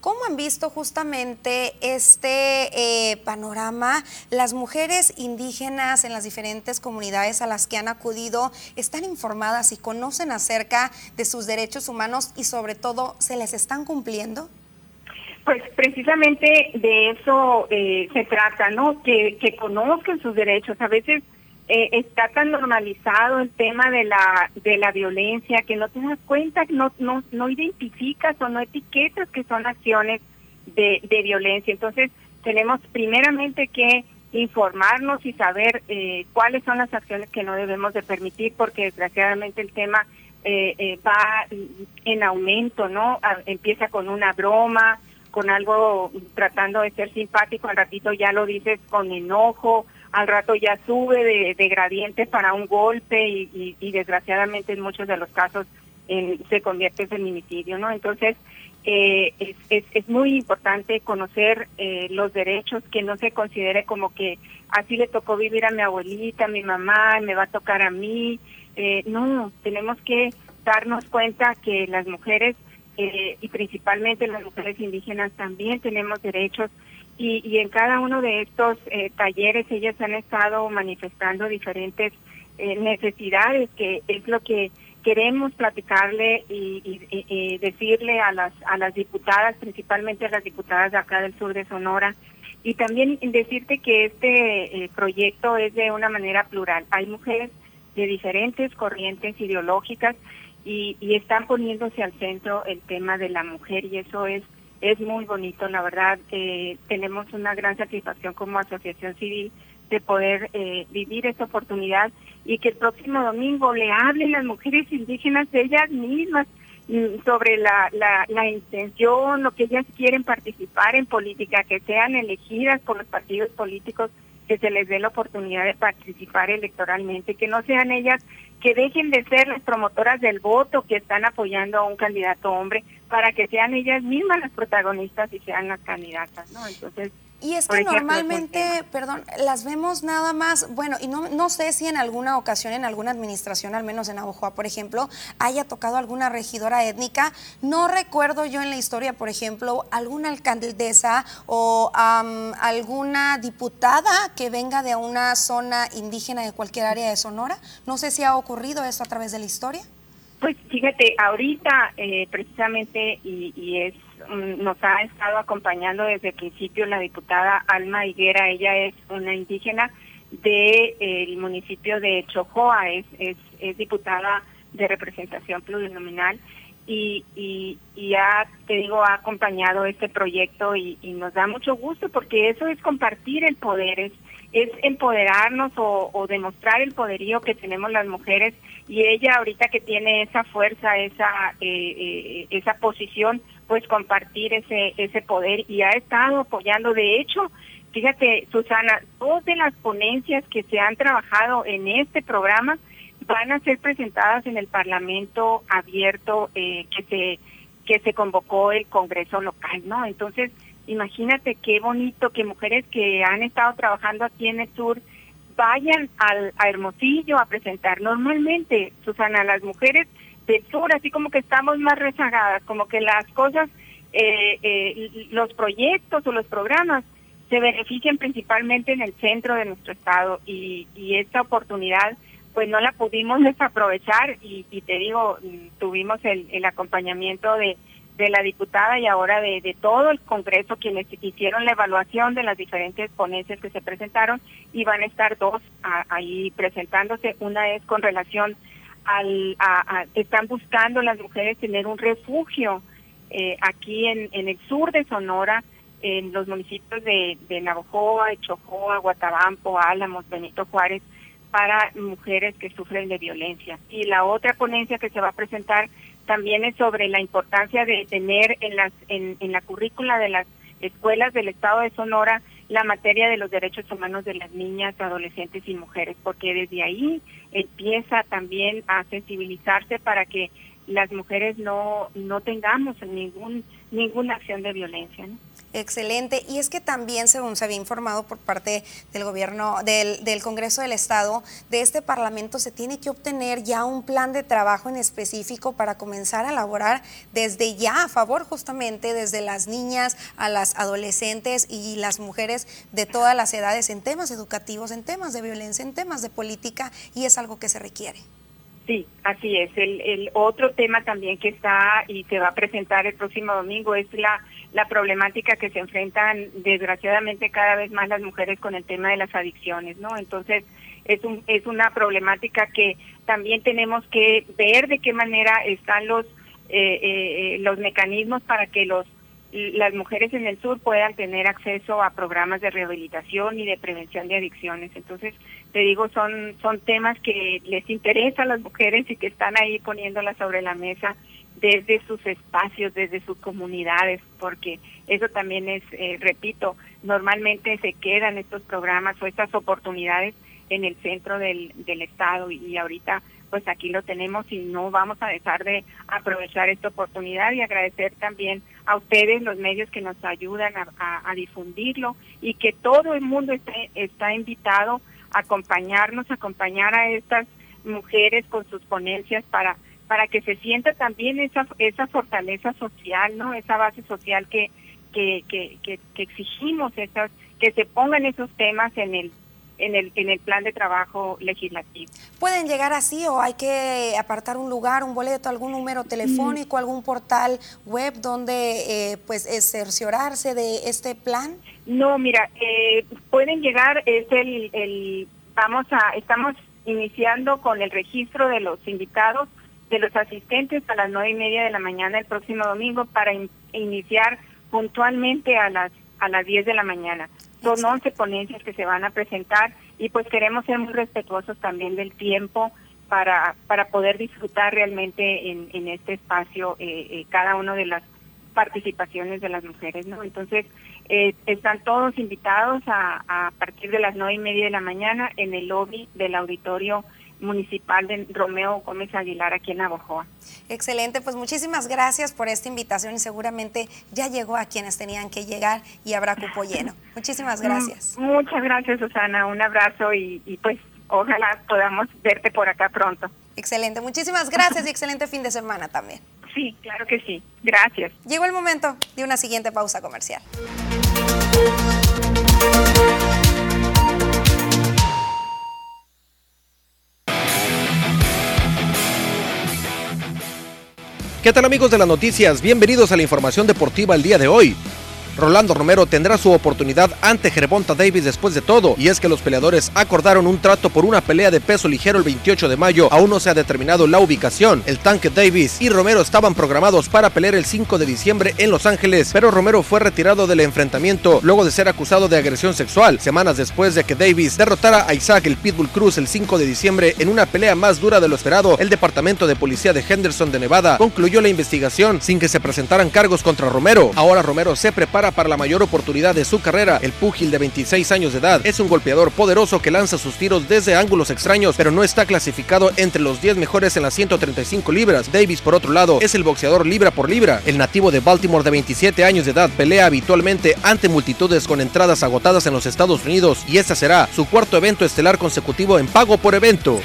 ¿Cómo han visto justamente este eh, panorama? Las mujeres indígenas en las diferentes comunidades a las que han acudido están informadas y conocen acerca de sus derechos humanos y sobre todo, ¿se les están cumpliendo? Pues precisamente de eso eh, se trata, ¿no? Que, que conozcan sus derechos. A veces eh, está tan normalizado el tema de la de la violencia que no te das cuenta, no no no identificas o no etiquetas que son acciones de, de violencia. Entonces tenemos primeramente que informarnos y saber eh, cuáles son las acciones que no debemos de permitir, porque desgraciadamente el tema eh, eh va en aumento, ¿no? empieza con una broma, con algo tratando de ser simpático, al ratito ya lo dices con enojo, al rato ya sube de, gradiente para un golpe y, desgraciadamente en muchos de los casos se convierte en feminicidio, ¿no? Entonces, eh, es, es, muy importante conocer eh, los derechos, que no se considere como que así le tocó vivir a mi abuelita, a mi mamá, me va a tocar a mí. Eh, no, tenemos que darnos cuenta que las mujeres y principalmente las mujeres indígenas también tenemos derechos y, en cada uno de estos eh, talleres ellas han estado manifestando diferentes eh, necesidades, que es lo que queremos platicarle y, decirle a las, a las diputadas, principalmente a las diputadas de acá del sur de Sonora, y también decirte que este eh, proyecto es de una manera plural. Hay mujeres de diferentes corrientes ideológicas y, y están poniéndose al centro el tema de la mujer y eso es es muy bonito, la verdad. Eh, tenemos una gran satisfacción como asociación civil de poder eh, vivir esta oportunidad y que el próximo domingo le hablen las mujeres indígenas ellas mismas mm, sobre la, la, la intención, lo que ellas quieren participar en política, que sean elegidas por los partidos políticos, que se les dé la oportunidad de participar electoralmente, que no sean ellas que dejen de ser las promotoras del voto que están apoyando a un candidato hombre para que sean ellas mismas las protagonistas y sean las candidatas, ¿no? Entonces, y es que normalmente, perdón, las vemos nada más, bueno, y no, no sé si en alguna ocasión, en alguna administración, al menos en Abojoa, por ejemplo, haya tocado alguna regidora étnica. No recuerdo yo en la historia, por ejemplo, alguna alcaldesa o alguna diputada que venga de una zona indígena de cualquier área de Sonora. No sé si ha ocurrido eso a través de la historia. Pues fíjate, ahorita eh, precisamente, y, es mm, nos ha estado acompañando desde el principio la diputada Alma Higuera, ella es una indígena del de, municipio de Chojoa, es, es, es, diputada de representación plurinominal y, y, y ha, te digo, ha acompañado este proyecto y, y nos da mucho gusto porque eso es compartir el poder, es es empoderarnos o, demostrar el poderío que tenemos las mujeres y ella ahorita que tiene esa fuerza, esa eh, eh, esa posición, pues compartir ese ese poder y ha estado apoyando. De hecho, fíjate, Susana, dos de las ponencias que se han trabajado en este programa van a ser presentadas en el Parlamento abierto eh, que se que se convocó el Congreso local, ¿no? Entonces Imagínate qué bonito que mujeres que han estado trabajando aquí en el sur vayan al, a Hermosillo a presentar. Normalmente, Susana, las mujeres sur, así como que estamos más rezagadas, como que las cosas, eh, eh, los proyectos o los programas se benefician principalmente en el centro de nuestro estado y, esta oportunidad pues no la pudimos desaprovechar y, y te digo, tuvimos el, el acompañamiento de de la diputada y ahora de, todo el Congreso quienes hicieron la evaluación de las diferentes ponencias que se presentaron y van a estar dos ahí presentándose. Una es con relación al, a, están buscando las mujeres tener un refugio eh, aquí en, en el sur de Sonora, en los municipios de, de Navojoa, Chojoa, Guatabampo, Álamos, Benito Juárez, para mujeres que sufren de violencia. Y la otra ponencia que se va a presentar también es sobre la importancia de tener en, las, en, en la currícula de las escuelas del Estado de Sonora la materia de los derechos humanos de las niñas, adolescentes y mujeres, porque desde ahí empieza también a sensibilizarse para que las mujeres no, no tengamos ningún, ninguna acción de violencia. ¿no? Excelente. Y es que también, según se había informado por parte del gobierno, del, del, Congreso del Estado, de este Parlamento se tiene que obtener ya un plan de trabajo en específico para comenzar a elaborar desde ya a favor justamente desde las niñas a las adolescentes y las mujeres de todas las edades en temas educativos, en temas de violencia, en temas de política y es algo que se requiere. Sí, así es. El, el otro tema también que está y se va a presentar el próximo domingo es la la problemática que se enfrentan desgraciadamente cada vez más las mujeres con el tema de las adicciones, ¿no? Entonces, es un es una problemática que también tenemos que ver de qué manera están los eh, eh, los mecanismos para que los las mujeres en el sur puedan tener acceso a programas de rehabilitación y de prevención de adicciones. Entonces, te digo, son son temas que les interesan a las mujeres y que están ahí poniéndolas sobre la mesa desde sus espacios, desde sus comunidades, porque eso también es, eh, repito, normalmente se quedan estos programas o estas oportunidades en el centro del, del Estado y, ahorita pues aquí lo tenemos y no vamos a dejar de aprovechar esta oportunidad y agradecer también a ustedes los medios que nos ayudan a, a, difundirlo y que todo el mundo esté, está invitado a acompañarnos, a acompañar a estas mujeres con sus ponencias para para que se sienta también esa esa fortaleza social, ¿no? Esa base social que que, que, que, que exigimos, esas, que se pongan esos temas en el en el, en el plan de trabajo legislativo. ¿Pueden llegar así o hay que apartar un lugar, un boleto, algún número telefónico, algún portal web donde eh, pues cerciorarse de este plan? No, mira, eh, pueden llegar, es el, el, vamos a, estamos iniciando con el registro de los invitados de los asistentes a las nueve y media de la mañana el próximo domingo para in iniciar puntualmente a las a las 10 de la mañana. Son 11 ponencias que se van a presentar y pues queremos ser muy respetuosos también del tiempo para, para poder disfrutar realmente en, en este espacio eh, eh, cada una de las participaciones de las mujeres, ¿no? Entonces, eh, están todos invitados a, a partir de las nueve y media de la mañana en el lobby del auditorio municipal de Romeo Gómez Aguilar aquí en Navojoa. Excelente, pues muchísimas gracias por esta invitación y seguramente ya llegó a quienes tenían que llegar y habrá cupo lleno. Muchísimas Mm, gracias. Muchas gracias Susana, un abrazo y, y pues ojalá podamos verte por acá pronto. Excelente, muchísimas gracias y excelente fin de semana también. Sí, claro que sí. Gracias. Llegó el momento de una siguiente pausa comercial. ¿Qué tal amigos de las noticias? Bienvenidos a la información deportiva el día de hoy. Rolando Romero tendrá su oportunidad ante Gervonta Davis después de todo, y es que los peleadores acordaron un trato por una pelea de peso ligero el 28 de mayo, aún no se ha determinado la ubicación. El tanque Davis y Romero estaban programados para pelear el 5 de diciembre en Los Ángeles, pero Romero fue retirado del enfrentamiento luego de ser acusado de agresión sexual, semanas después de que Davis derrotara a Isaac el Pitbull Cruz el 5 de diciembre en una pelea más dura de lo esperado. El Departamento de Policía de Henderson de Nevada concluyó la investigación sin que se presentaran cargos contra Romero. Ahora Romero se prepara para la mayor oportunidad de su carrera. El púgil de 26 años de edad es un golpeador poderoso que lanza sus tiros desde ángulos extraños, pero no está clasificado entre los 10 mejores en las 135 libras. Davis, por otro lado, es el boxeador libra por libra. El nativo de Baltimore de 27 años de edad pelea habitualmente ante multitudes con entradas agotadas en los Estados Unidos y este será su cuarto evento estelar consecutivo en pago por evento.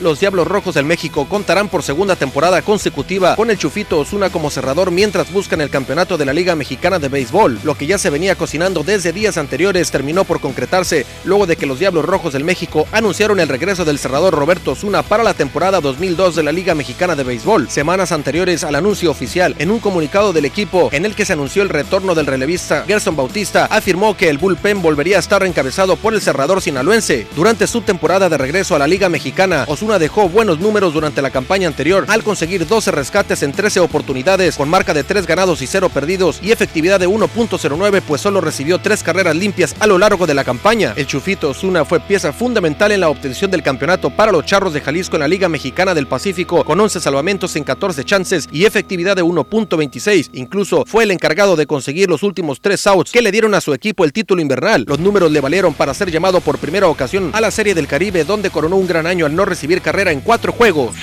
Los Diablos Rojos del México contarán por segunda temporada consecutiva con el Chufito Osuna como cerrador mientras buscan el campeonato de la Liga Mexicana de Béisbol. Lo que ya se venía cocinando desde días anteriores terminó por concretarse luego de que los Diablos Rojos del México anunciaron el regreso del cerrador Roberto Osuna para la temporada 2002 de la Liga Mexicana de Béisbol. Semanas anteriores al anuncio oficial, en un comunicado del equipo en el que se anunció el retorno del relevista Gerson Bautista, afirmó que el bullpen volvería a estar encabezado por el cerrador sinaloense. Durante su temporada de regreso a la Liga Mexicana, Dejó buenos números durante la campaña anterior al conseguir 12 rescates en 13 oportunidades con marca de 3 ganados y 0 perdidos y efectividad de 1.09 pues solo recibió 3 carreras limpias a lo largo de la campaña. El Chufito Osuna fue pieza fundamental en la obtención del campeonato para los Charros de Jalisco en la Liga Mexicana del Pacífico con 11 salvamentos en 14 chances y efectividad de 1.26. Incluso fue el encargado de conseguir los últimos 3 outs que le dieron a su equipo el título invernal. Los números le valieron para ser llamado por primera ocasión a la Serie del Caribe donde coronó un gran año al no recibir carrera en 4 juegos.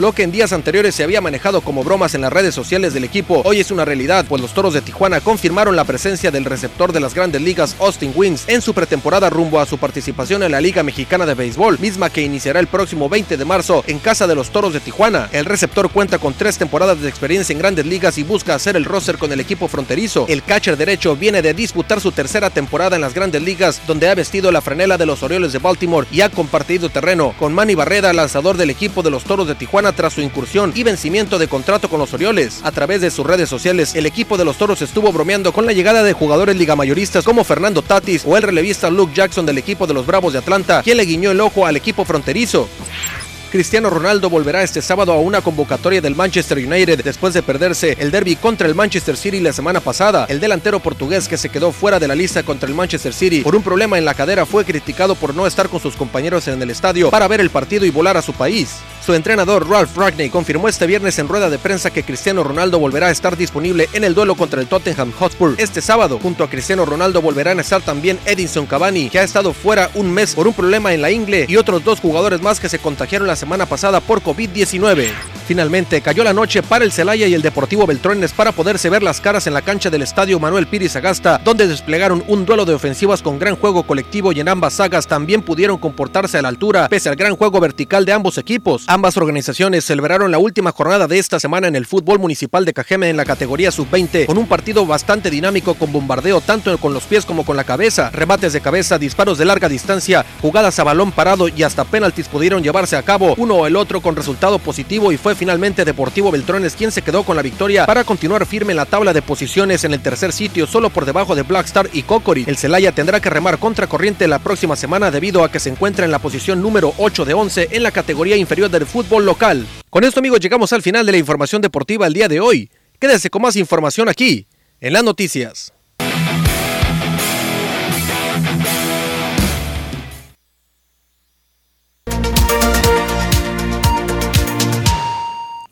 Lo que en días anteriores se había manejado como bromas en las redes sociales del equipo, hoy es una realidad, pues los Toros de Tijuana confirmaron la presencia del receptor de las grandes ligas Austin Wins en su pretemporada rumbo a su participación en la Liga Mexicana de Béisbol, misma que iniciará el próximo 20 de marzo en casa de los Toros de Tijuana. El receptor cuenta con tres temporadas de experiencia en grandes ligas y busca hacer el roster con el equipo fronterizo. El catcher derecho viene de disputar su tercera temporada en las grandes ligas, donde ha vestido la franela de los Orioles de Baltimore y ha compartido terreno con Manny Barreda, lanzador del equipo de los Toros de Tijuana tras su incursión y vencimiento de contrato con los Orioles. A través de sus redes sociales, el equipo de los Toros estuvo bromeando con la llegada de jugadores ligamayoristas como Fernando Tatis o el relevista Luke Jackson del equipo de los Bravos de Atlanta, quien le guiñó el ojo al equipo fronterizo. Cristiano Ronaldo volverá este sábado a una convocatoria del Manchester United después de perderse el derby contra el Manchester City la semana pasada. El delantero portugués que se quedó fuera de la lista contra el Manchester City por un problema en la cadera fue criticado por no estar con sus compañeros en el estadio para ver el partido y volar a su país. Su entrenador Ralph Ragney confirmó este viernes en rueda de prensa que Cristiano Ronaldo volverá a estar disponible en el duelo contra el Tottenham Hotspur este sábado. Junto a Cristiano Ronaldo volverán a estar también Edinson Cavani, que ha estado fuera un mes por un problema en la ingle, y otros dos jugadores más que se contagiaron la semana pasada por COVID-19. Finalmente cayó la noche para el Celaya y el Deportivo Beltrones para poderse ver las caras en la cancha del estadio Manuel Piris Agasta, donde desplegaron un duelo de ofensivas con gran juego colectivo y en ambas sagas también pudieron comportarse a la altura, pese al gran juego vertical de ambos equipos. Ambas organizaciones celebraron la última jornada de esta semana en el fútbol municipal de Cajeme en la categoría sub-20, con un partido bastante dinámico con bombardeo tanto con los pies como con la cabeza, remates de cabeza, disparos de larga distancia, jugadas a balón parado y hasta penaltis pudieron llevarse a cabo, uno o el otro con resultado positivo y fue finalmente Deportivo Beltrones quien se quedó con la victoria para continuar firme en la tabla de posiciones en el tercer sitio, solo por debajo de Blackstar y Cocori. El Celaya tendrá que remar contra corriente la próxima semana debido a que se encuentra en la posición número 8 de 11 en la categoría inferior del fútbol local. Con esto amigos llegamos al final de la información deportiva el día de hoy. Quédese con más información aquí, en las noticias.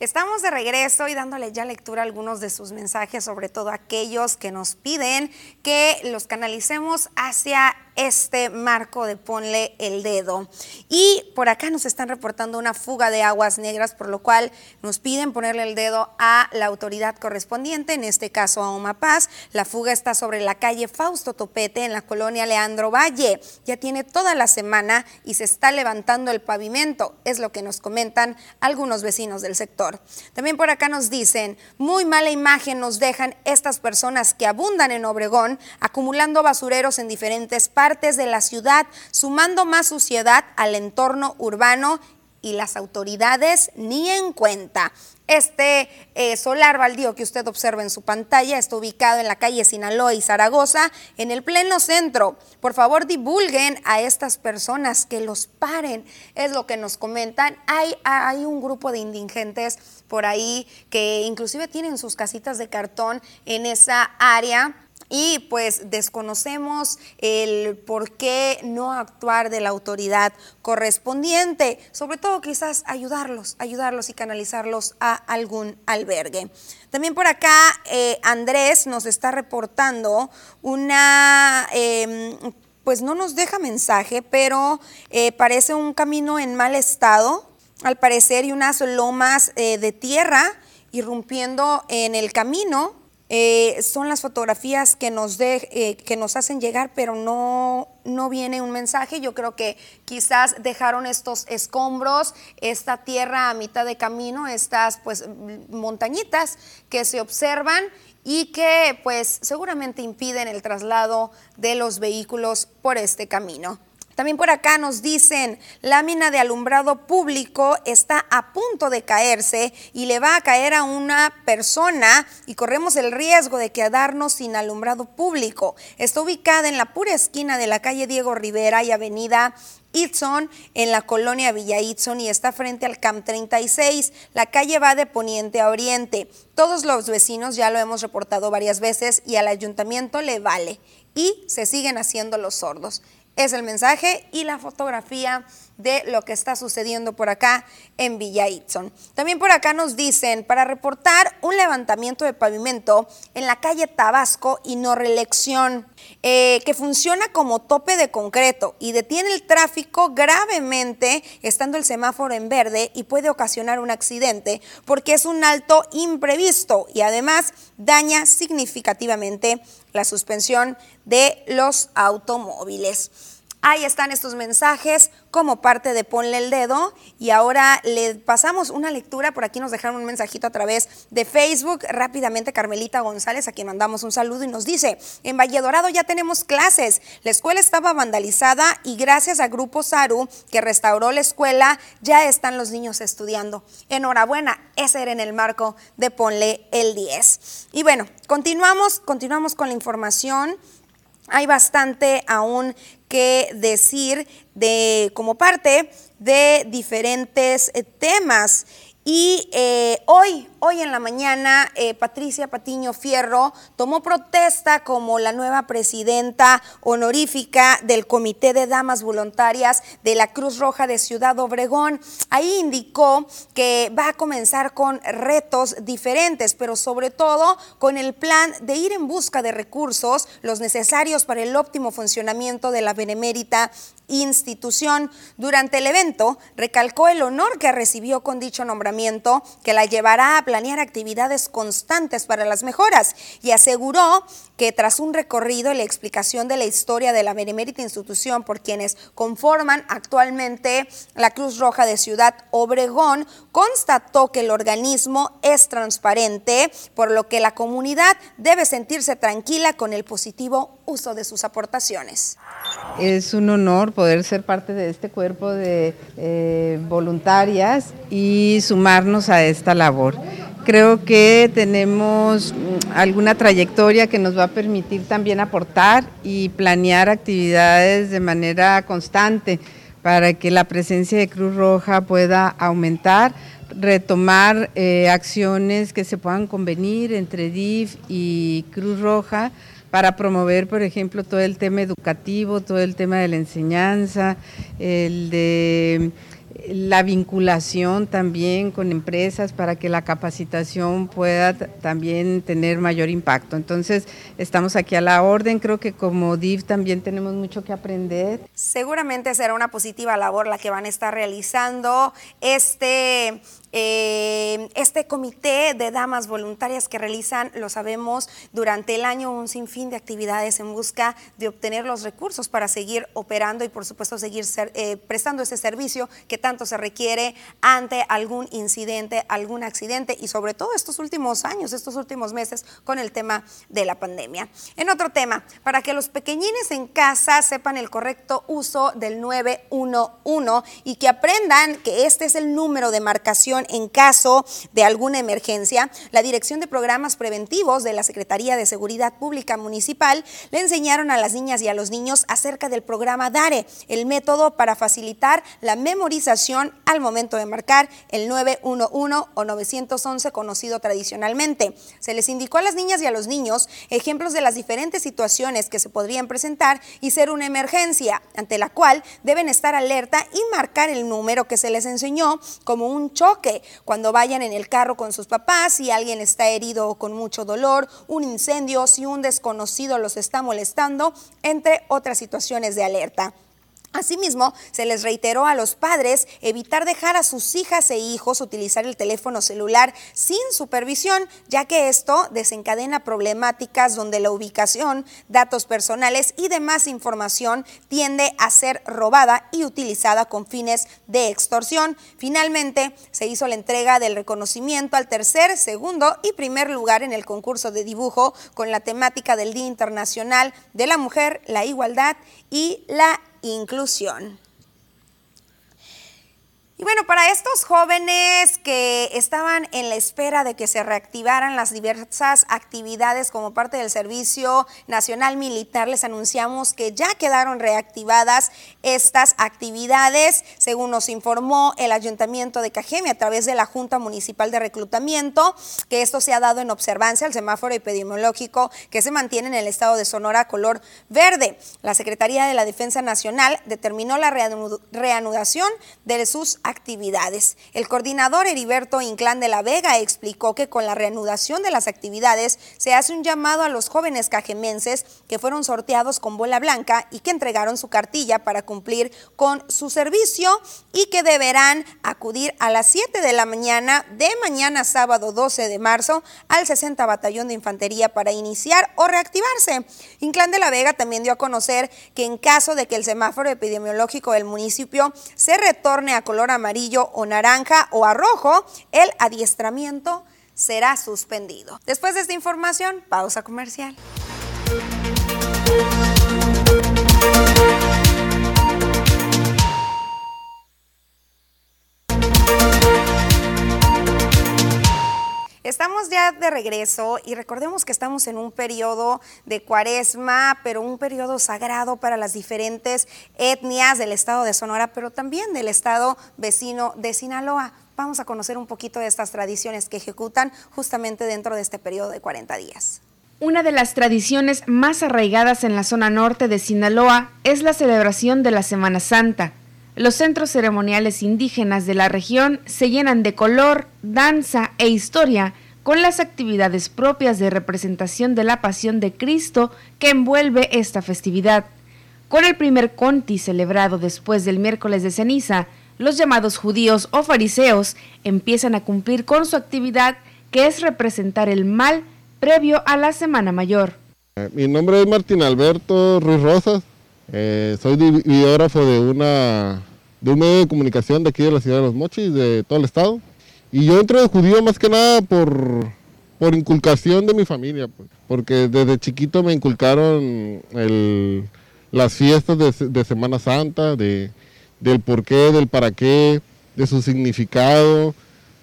Estamos de regreso y dándole ya lectura a algunos de sus mensajes, sobre todo aquellos que nos piden que los canalicemos hacia este marco de ponle el dedo. Y por acá nos están reportando una fuga de aguas negras, por lo cual nos piden ponerle el dedo a la autoridad correspondiente, en este caso a Omapaz. La fuga está sobre la calle Fausto Topete en la colonia Leandro Valle. Ya tiene toda la semana y se está levantando el pavimento, es lo que nos comentan algunos vecinos del sector. También por acá nos dicen, muy mala imagen nos dejan estas personas que abundan en Obregón, acumulando basureros en diferentes partes de la ciudad, sumando más suciedad al entorno urbano y las autoridades ni en cuenta. Este eh, solar baldío que usted observa en su pantalla está ubicado en la calle Sinaloa y Zaragoza, en el pleno centro. Por favor, divulguen a estas personas que los paren. Es lo que nos comentan. Hay, hay un grupo de indigentes por ahí que inclusive tienen sus casitas de cartón en esa área y pues desconocemos el por qué no actuar de la autoridad correspondiente, sobre todo quizás ayudarlos, ayudarlos y canalizarlos a algún albergue. También por acá eh, Andrés nos está reportando una... Em, pues no nos deja mensaje, pero eh, parece un camino en mal estado, al parecer, y unas lomas eh, de tierra irrumpiendo en el camino eh, son las fotografías que nos, de, eh, que nos hacen llegar, pero no, no viene un mensaje. Yo creo que quizás dejaron estos escombros, esta tierra a mitad de camino, estas pues montañitas que se observan y que pues seguramente impiden el traslado de los vehículos por este camino. También por acá nos dicen, lámina de alumbrado público está a punto de caerse y le va a caer a una persona y corremos el riesgo de quedarnos sin alumbrado público. Está ubicada en la pura esquina de la calle Diego Rivera y avenida Itson en la colonia Villa Itson y está frente al CAM 36. La calle va de poniente a oriente. Todos los vecinos ya lo hemos reportado varias veces y al ayuntamiento le vale y se siguen haciendo los sordos. Es el mensaje y la fotografía de lo que está sucediendo por acá en Villa Itson. También por acá nos dicen para reportar un levantamiento de pavimento en la calle Tabasco y no reelección, eh, que funciona como tope de concreto y detiene el tráfico gravemente estando el semáforo en verde y puede ocasionar un accidente porque es un alto imprevisto y además daña significativamente la suspensión de los automóviles. Ahí están estos mensajes como parte de Ponle el Dedo y ahora le pasamos una lectura, por aquí nos dejaron un mensajito a través de Facebook, rápidamente Carmelita González, a quien mandamos un saludo y nos dice, en Valle Dorado ya tenemos clases, la escuela estaba vandalizada y gracias a Grupo Saru que restauró la escuela, ya están los niños estudiando. Enhorabuena, ese era en el marco de Ponle el 10. Y bueno, continuamos, continuamos con la información. Hay bastante aún que decir de como parte de diferentes eh, temas. Y eh, hoy, hoy en la mañana, eh, Patricia Patiño Fierro tomó protesta como la nueva presidenta honorífica del Comité de Damas Voluntarias de la Cruz Roja de Ciudad Obregón. Ahí indicó que va a comenzar con retos diferentes, pero sobre todo con el plan de ir en busca de recursos, los necesarios para el óptimo funcionamiento de la benemérita institución. Durante el evento, recalcó el honor que recibió con dicho nombramiento, que la llevará a planear actividades constantes para las mejoras y aseguró que tras un recorrido y la explicación de la historia de la benemérita institución por quienes conforman actualmente la Cruz Roja de Ciudad Obregón, constató que el organismo es transparente, por lo que la comunidad debe sentirse tranquila con el positivo uso de sus aportaciones. Es un honor poder ser parte de este cuerpo de eh, voluntarias y sumarnos a esta labor. Creo que tenemos mm, alguna trayectoria que nos va a permitir también aportar y planear actividades de manera constante para que la presencia de Cruz Roja pueda aumentar, retomar eh, acciones que se puedan convenir entre DIF y Cruz Roja para promover, por ejemplo, todo el tema educativo, todo el tema de la enseñanza, el de la vinculación también con empresas para que la capacitación pueda también tener mayor impacto. Entonces, estamos aquí a la orden, creo que como DIV también tenemos mucho que aprender. Seguramente será una positiva labor la que van a estar realizando. Este eh, este comité de damas voluntarias que realizan, lo sabemos, durante el año un sinfín de actividades en busca de obtener los recursos para seguir operando y por supuesto seguir eh, prestando ese servicio que tanto se requiere ante algún incidente, algún accidente y sobre todo estos últimos años, estos últimos meses con el tema de la pandemia. En otro tema, para que los pequeñines en casa sepan el correcto uso del 911 y que aprendan que este es el número de marcación en caso de alguna emergencia, la Dirección de Programas Preventivos de la Secretaría de Seguridad Pública Municipal le enseñaron a las niñas y a los niños acerca del programa DARE, el método para facilitar la memorización al momento de marcar el 911 o 911 conocido tradicionalmente. Se les indicó a las niñas y a los niños ejemplos de las diferentes situaciones que se podrían presentar y ser una emergencia, ante la cual deben estar alerta y marcar el número que se les enseñó como un choque cuando vayan en el carro con sus papás, si alguien está herido o con mucho dolor, un incendio, si un desconocido los está molestando, entre otras situaciones de alerta. Asimismo, se les reiteró a los padres evitar dejar a sus hijas e hijos utilizar el teléfono celular sin supervisión, ya que esto desencadena problemáticas donde la ubicación, datos personales y demás información tiende a ser robada y utilizada con fines de extorsión. Finalmente, se hizo la entrega del reconocimiento al tercer, segundo y primer lugar en el concurso de dibujo con la temática del Día Internacional de la Mujer, la Igualdad y la inclusión. Y bueno, para estos jóvenes que estaban en la espera de que se reactivaran las diversas actividades como parte del Servicio Nacional Militar, les anunciamos que ya quedaron reactivadas estas actividades, según nos informó el Ayuntamiento de Cajeme a través de la Junta Municipal de Reclutamiento, que esto se ha dado en observancia al semáforo epidemiológico que se mantiene en el estado de Sonora color verde. La Secretaría de la Defensa Nacional determinó la reanudación de sus actividades. El coordinador Heriberto Inclán de la Vega explicó que con la reanudación de las actividades se hace un llamado a los jóvenes cajemenses que fueron sorteados con bola blanca y que entregaron su cartilla para cumplir con su servicio y que deberán acudir a las 7 de la mañana de mañana sábado 12 de marzo al 60 Batallón de Infantería para iniciar o reactivarse. Inclán de la Vega también dio a conocer que en caso de que el semáforo epidemiológico del municipio se retorne a color amarillo o naranja o a rojo, el adiestramiento será suspendido. Después de esta información, pausa comercial. Estamos ya de regreso y recordemos que estamos en un periodo de cuaresma, pero un periodo sagrado para las diferentes etnias del estado de Sonora, pero también del estado vecino de Sinaloa. Vamos a conocer un poquito de estas tradiciones que ejecutan justamente dentro de este periodo de 40 días. Una de las tradiciones más arraigadas en la zona norte de Sinaloa es la celebración de la Semana Santa. Los centros ceremoniales indígenas de la región se llenan de color, danza e historia con las actividades propias de representación de la pasión de Cristo que envuelve esta festividad. Con el primer conti celebrado después del miércoles de ceniza, los llamados judíos o fariseos empiezan a cumplir con su actividad que es representar el mal previo a la Semana Mayor. Eh, mi nombre es Martín Alberto Ruiz Rosas, eh, soy videógrafo de una de un medio de comunicación de aquí de la ciudad de Los Mochis, de todo el estado. Y yo entré de judío más que nada por, por inculcación de mi familia, pues, porque desde chiquito me inculcaron el, las fiestas de, Semana Santa, de, del por qué, del para qué, de su significado,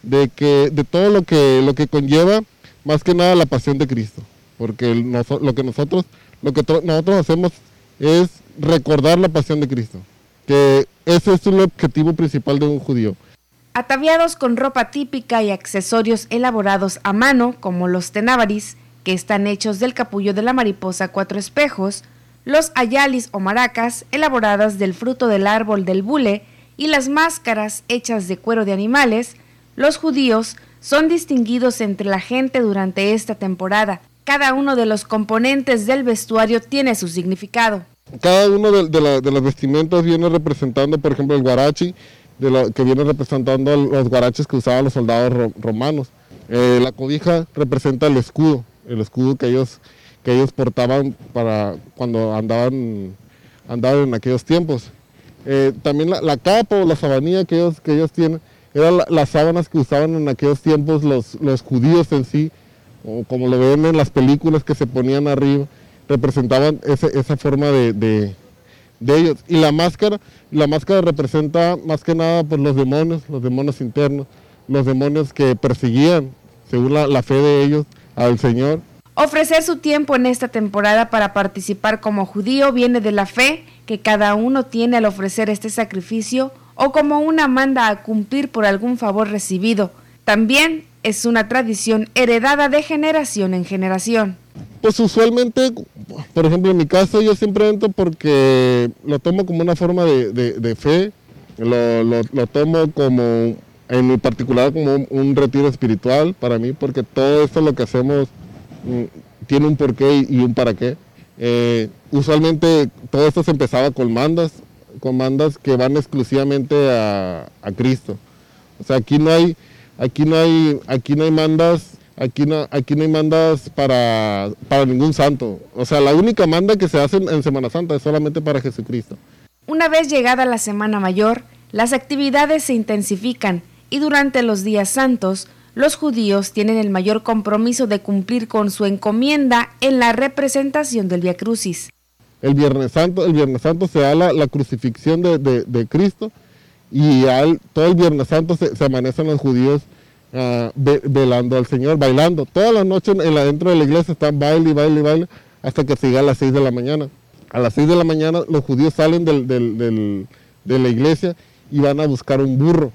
de, que, de todo lo que, lo que conlleva, más que nada la pasión de Cristo. Porque lo que nosotros, lo que nosotros hacemos es recordar la pasión de Cristo que ese es el objetivo principal de un judío. Ataviados con ropa típica y accesorios elaborados a mano, como los tenábaris, que están hechos del capullo de la mariposa cuatro espejos, los ayalis o maracas, elaboradas del fruto del árbol del bule, y las máscaras hechas de cuero de animales, los judíos son distinguidos entre la gente durante esta temporada. Cada uno de los componentes del vestuario tiene su significado cada uno de, las vestimentas viene representando, por ejemplo, el guarachi, que viene representando los guaraches que usaban los soldados romanos. Eh, la cobija representa el escudo, el escudo que ellos, que ellos portaban para cuando andaban, andaban en aquellos tiempos. Eh, también la, capa o la sabanilla que ellos, que ellos tienen, eran las sábanas que usaban en aquellos tiempos los, los judíos en sí, o como lo ven en las películas que se ponían arriba representaban esa forma de, ellos. Y la máscara, la máscara representa más que nada pues, los demonios, los demonios internos, los demonios que perseguían, según la, la fe de ellos, al Señor. Ofrecer su tiempo en esta temporada para participar como judío viene de la fe que cada uno tiene al ofrecer este sacrificio o como una manda a cumplir por algún favor recibido. También es una tradición heredada de generación en generación. Pues usualmente, por ejemplo, en mi caso yo siempre entro porque lo tomo como una forma de, fe, lo, tomo como, en mi particular, como un, retiro espiritual para mí, porque todo esto lo que hacemos mm, tiene un porqué y, un para qué. Eh, usualmente todo esto se empezaba con mandas, con mandas que van exclusivamente a, a Cristo. O sea, aquí no hay Aquí no hay, aquí no hay mandas, aquí no, aquí no hay mandas para, para ningún santo. O sea, la única manda que se hace en Semana Santa es solamente para Jesucristo. Una vez llegada la Semana Mayor, las actividades se intensifican y durante los días santos, los judíos tienen el mayor compromiso de cumplir con su encomienda en la representación del Via Crucis. El Viernes Santo, el Viernes Santo se da la, crucifixión de, Cristo y al, todo el Viernes Santo se, amanecen los judíos uh, velando al Señor, bailando. Toda la noche en la, dentro de la iglesia están baile baile baile hasta que siga a las 6 de la mañana. A las 6 de la mañana los judíos salen de la iglesia y van a buscar un burro.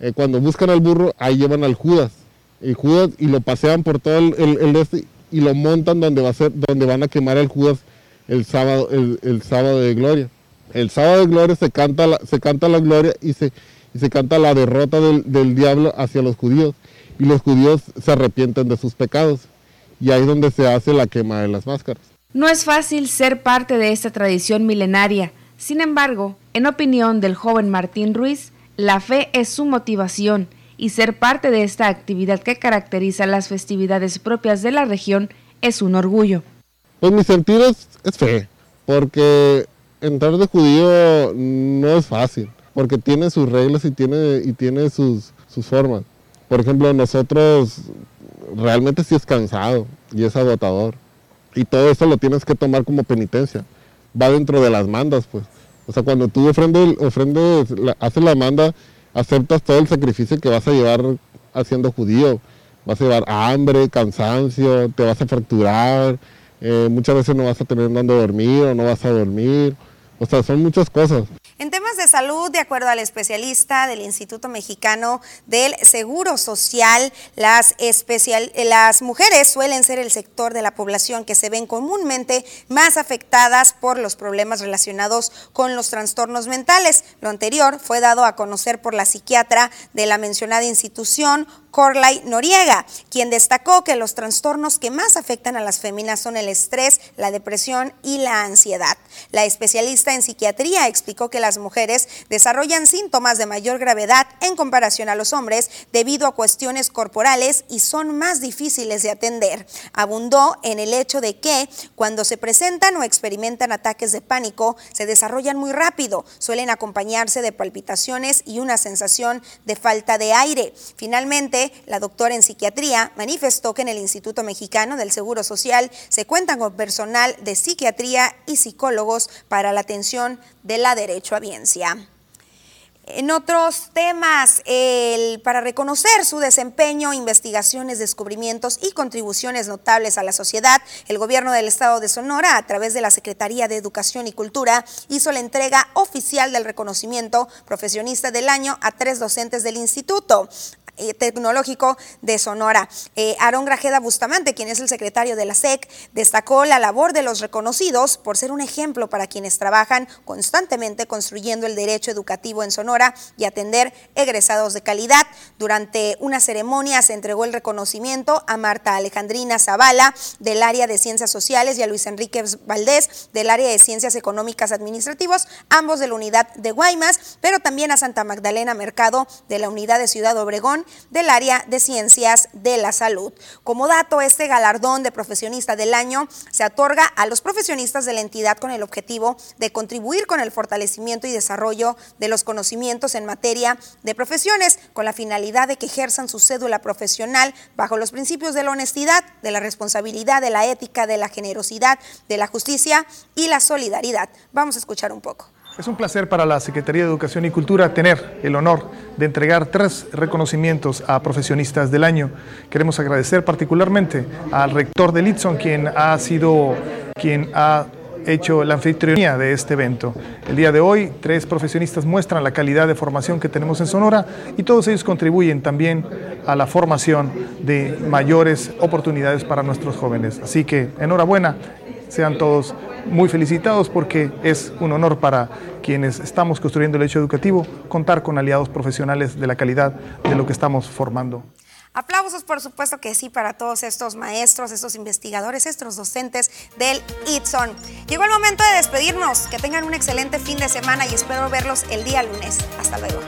Eh, cuando buscan al burro, ahí llevan al Judas. Y Judas y lo pasean por todo el, el, este y lo montan donde va a ser, donde van a quemar al Judas el sábado, el, sábado de gloria. El sábado de gloria se canta la, se canta la gloria y se, y se canta la derrota del, del diablo hacia los judíos. Y los judíos se arrepienten de sus pecados. Y ahí es donde se hace la quema de las máscaras. No es fácil ser parte de esta tradición milenaria. Sin embargo, en opinión del joven Martín Ruiz, la fe es su motivación y ser parte de esta actividad que caracteriza las festividades propias de la región es un orgullo. Pues mi sentido es, fe, porque entrar de judío no es fácil, porque tiene sus reglas y tiene, y tiene sus, sus formas. Por ejemplo, nosotros realmente sí es cansado y es agotador. Y todo eso lo tienes que tomar como penitencia. Va dentro de las mandas, pues. O sea, cuando tú ofrendes, ofrendes haces la manda, aceptas todo el sacrificio que vas a llevar haciendo judío. Vas a llevar hambre, cansancio, te vas a fracturar, eh, muchas veces no vas a tener dónde dormir o no vas a dormir. O sea, son muchas cosas. En temas de salud, de acuerdo al especialista del Instituto Mexicano del Seguro Social, las, especial, las mujeres suelen ser el sector de la población que se ven comúnmente más afectadas por los problemas relacionados con los trastornos mentales. Lo anterior fue dado a conocer por la psiquiatra de la mencionada institución, Corlay Noriega, quien destacó que los trastornos que más afectan a las féminas son el estrés, la depresión y la ansiedad. La especialista en psiquiatría explicó que las mujeres desarrollan síntomas de mayor gravedad en comparación a los hombres debido a cuestiones corporales y son más difíciles de atender. Abundó en el hecho de que cuando se presentan o experimentan ataques de pánico se desarrollan muy rápido, suelen acompañarse de palpitaciones y una sensación de falta de aire. Finalmente, la doctora en psiquiatría manifestó que en el Instituto Mexicano del Seguro Social se cuentan con personal de psiquiatría y psicólogos para la atención de la derecho a biencia. En otros temas, para reconocer su desempeño, investigaciones, descubrimientos y contribuciones notables a la sociedad, el gobierno del estado de Sonora, a través de la Secretaría de Educación y Cultura, hizo la entrega oficial del reconocimiento profesionista del año a tres docentes del instituto. Eh, tecnológico de Sonora. Eh, Aarón Grajeda Bustamante, quien es el secretario de la SEC, destacó la labor de los reconocidos por ser un ejemplo para quienes trabajan constantemente construyendo el derecho educativo en Sonora y atender egresados de calidad. Durante una ceremonia se entregó el reconocimiento a Marta Alejandrina Zavala del área de Ciencias Sociales y a Luis Enrique Valdés del área de Ciencias Económicas Administrativos, ambos de la unidad de Guaymas, pero también a Santa Magdalena Mercado de la unidad de Ciudad Obregón del área de ciencias de la salud. Como dato, este galardón de profesionista del año se otorga a los profesionistas de la entidad con el objetivo de contribuir con el fortalecimiento y desarrollo de los conocimientos en materia de profesiones, con la finalidad de que ejerzan su cédula profesional bajo los principios de la honestidad, de la responsabilidad, de la ética, de la generosidad, de la justicia y la solidaridad. Vamos a escuchar un poco. Es un placer para la Secretaría de Educación y Cultura tener el honor de entregar tres reconocimientos a profesionistas del año. Queremos agradecer particularmente al rector de Litson, quien ha sido quien ha hecho la anfitrionía de este evento. El día de hoy, tres profesionistas muestran la calidad de formación que tenemos en Sonora y todos ellos contribuyen también a la formación de mayores oportunidades para nuestros jóvenes. Así que enhorabuena, sean todos muy felicitados porque es un honor para quienes estamos construyendo el hecho educativo contar con aliados profesionales de la calidad de lo que estamos formando. Aplausos, por supuesto que sí, para todos estos maestros, estos investigadores, estos docentes del ITSON. Llegó el momento de despedirnos. Que tengan un excelente fin de semana y espero verlos el día lunes. Hasta luego.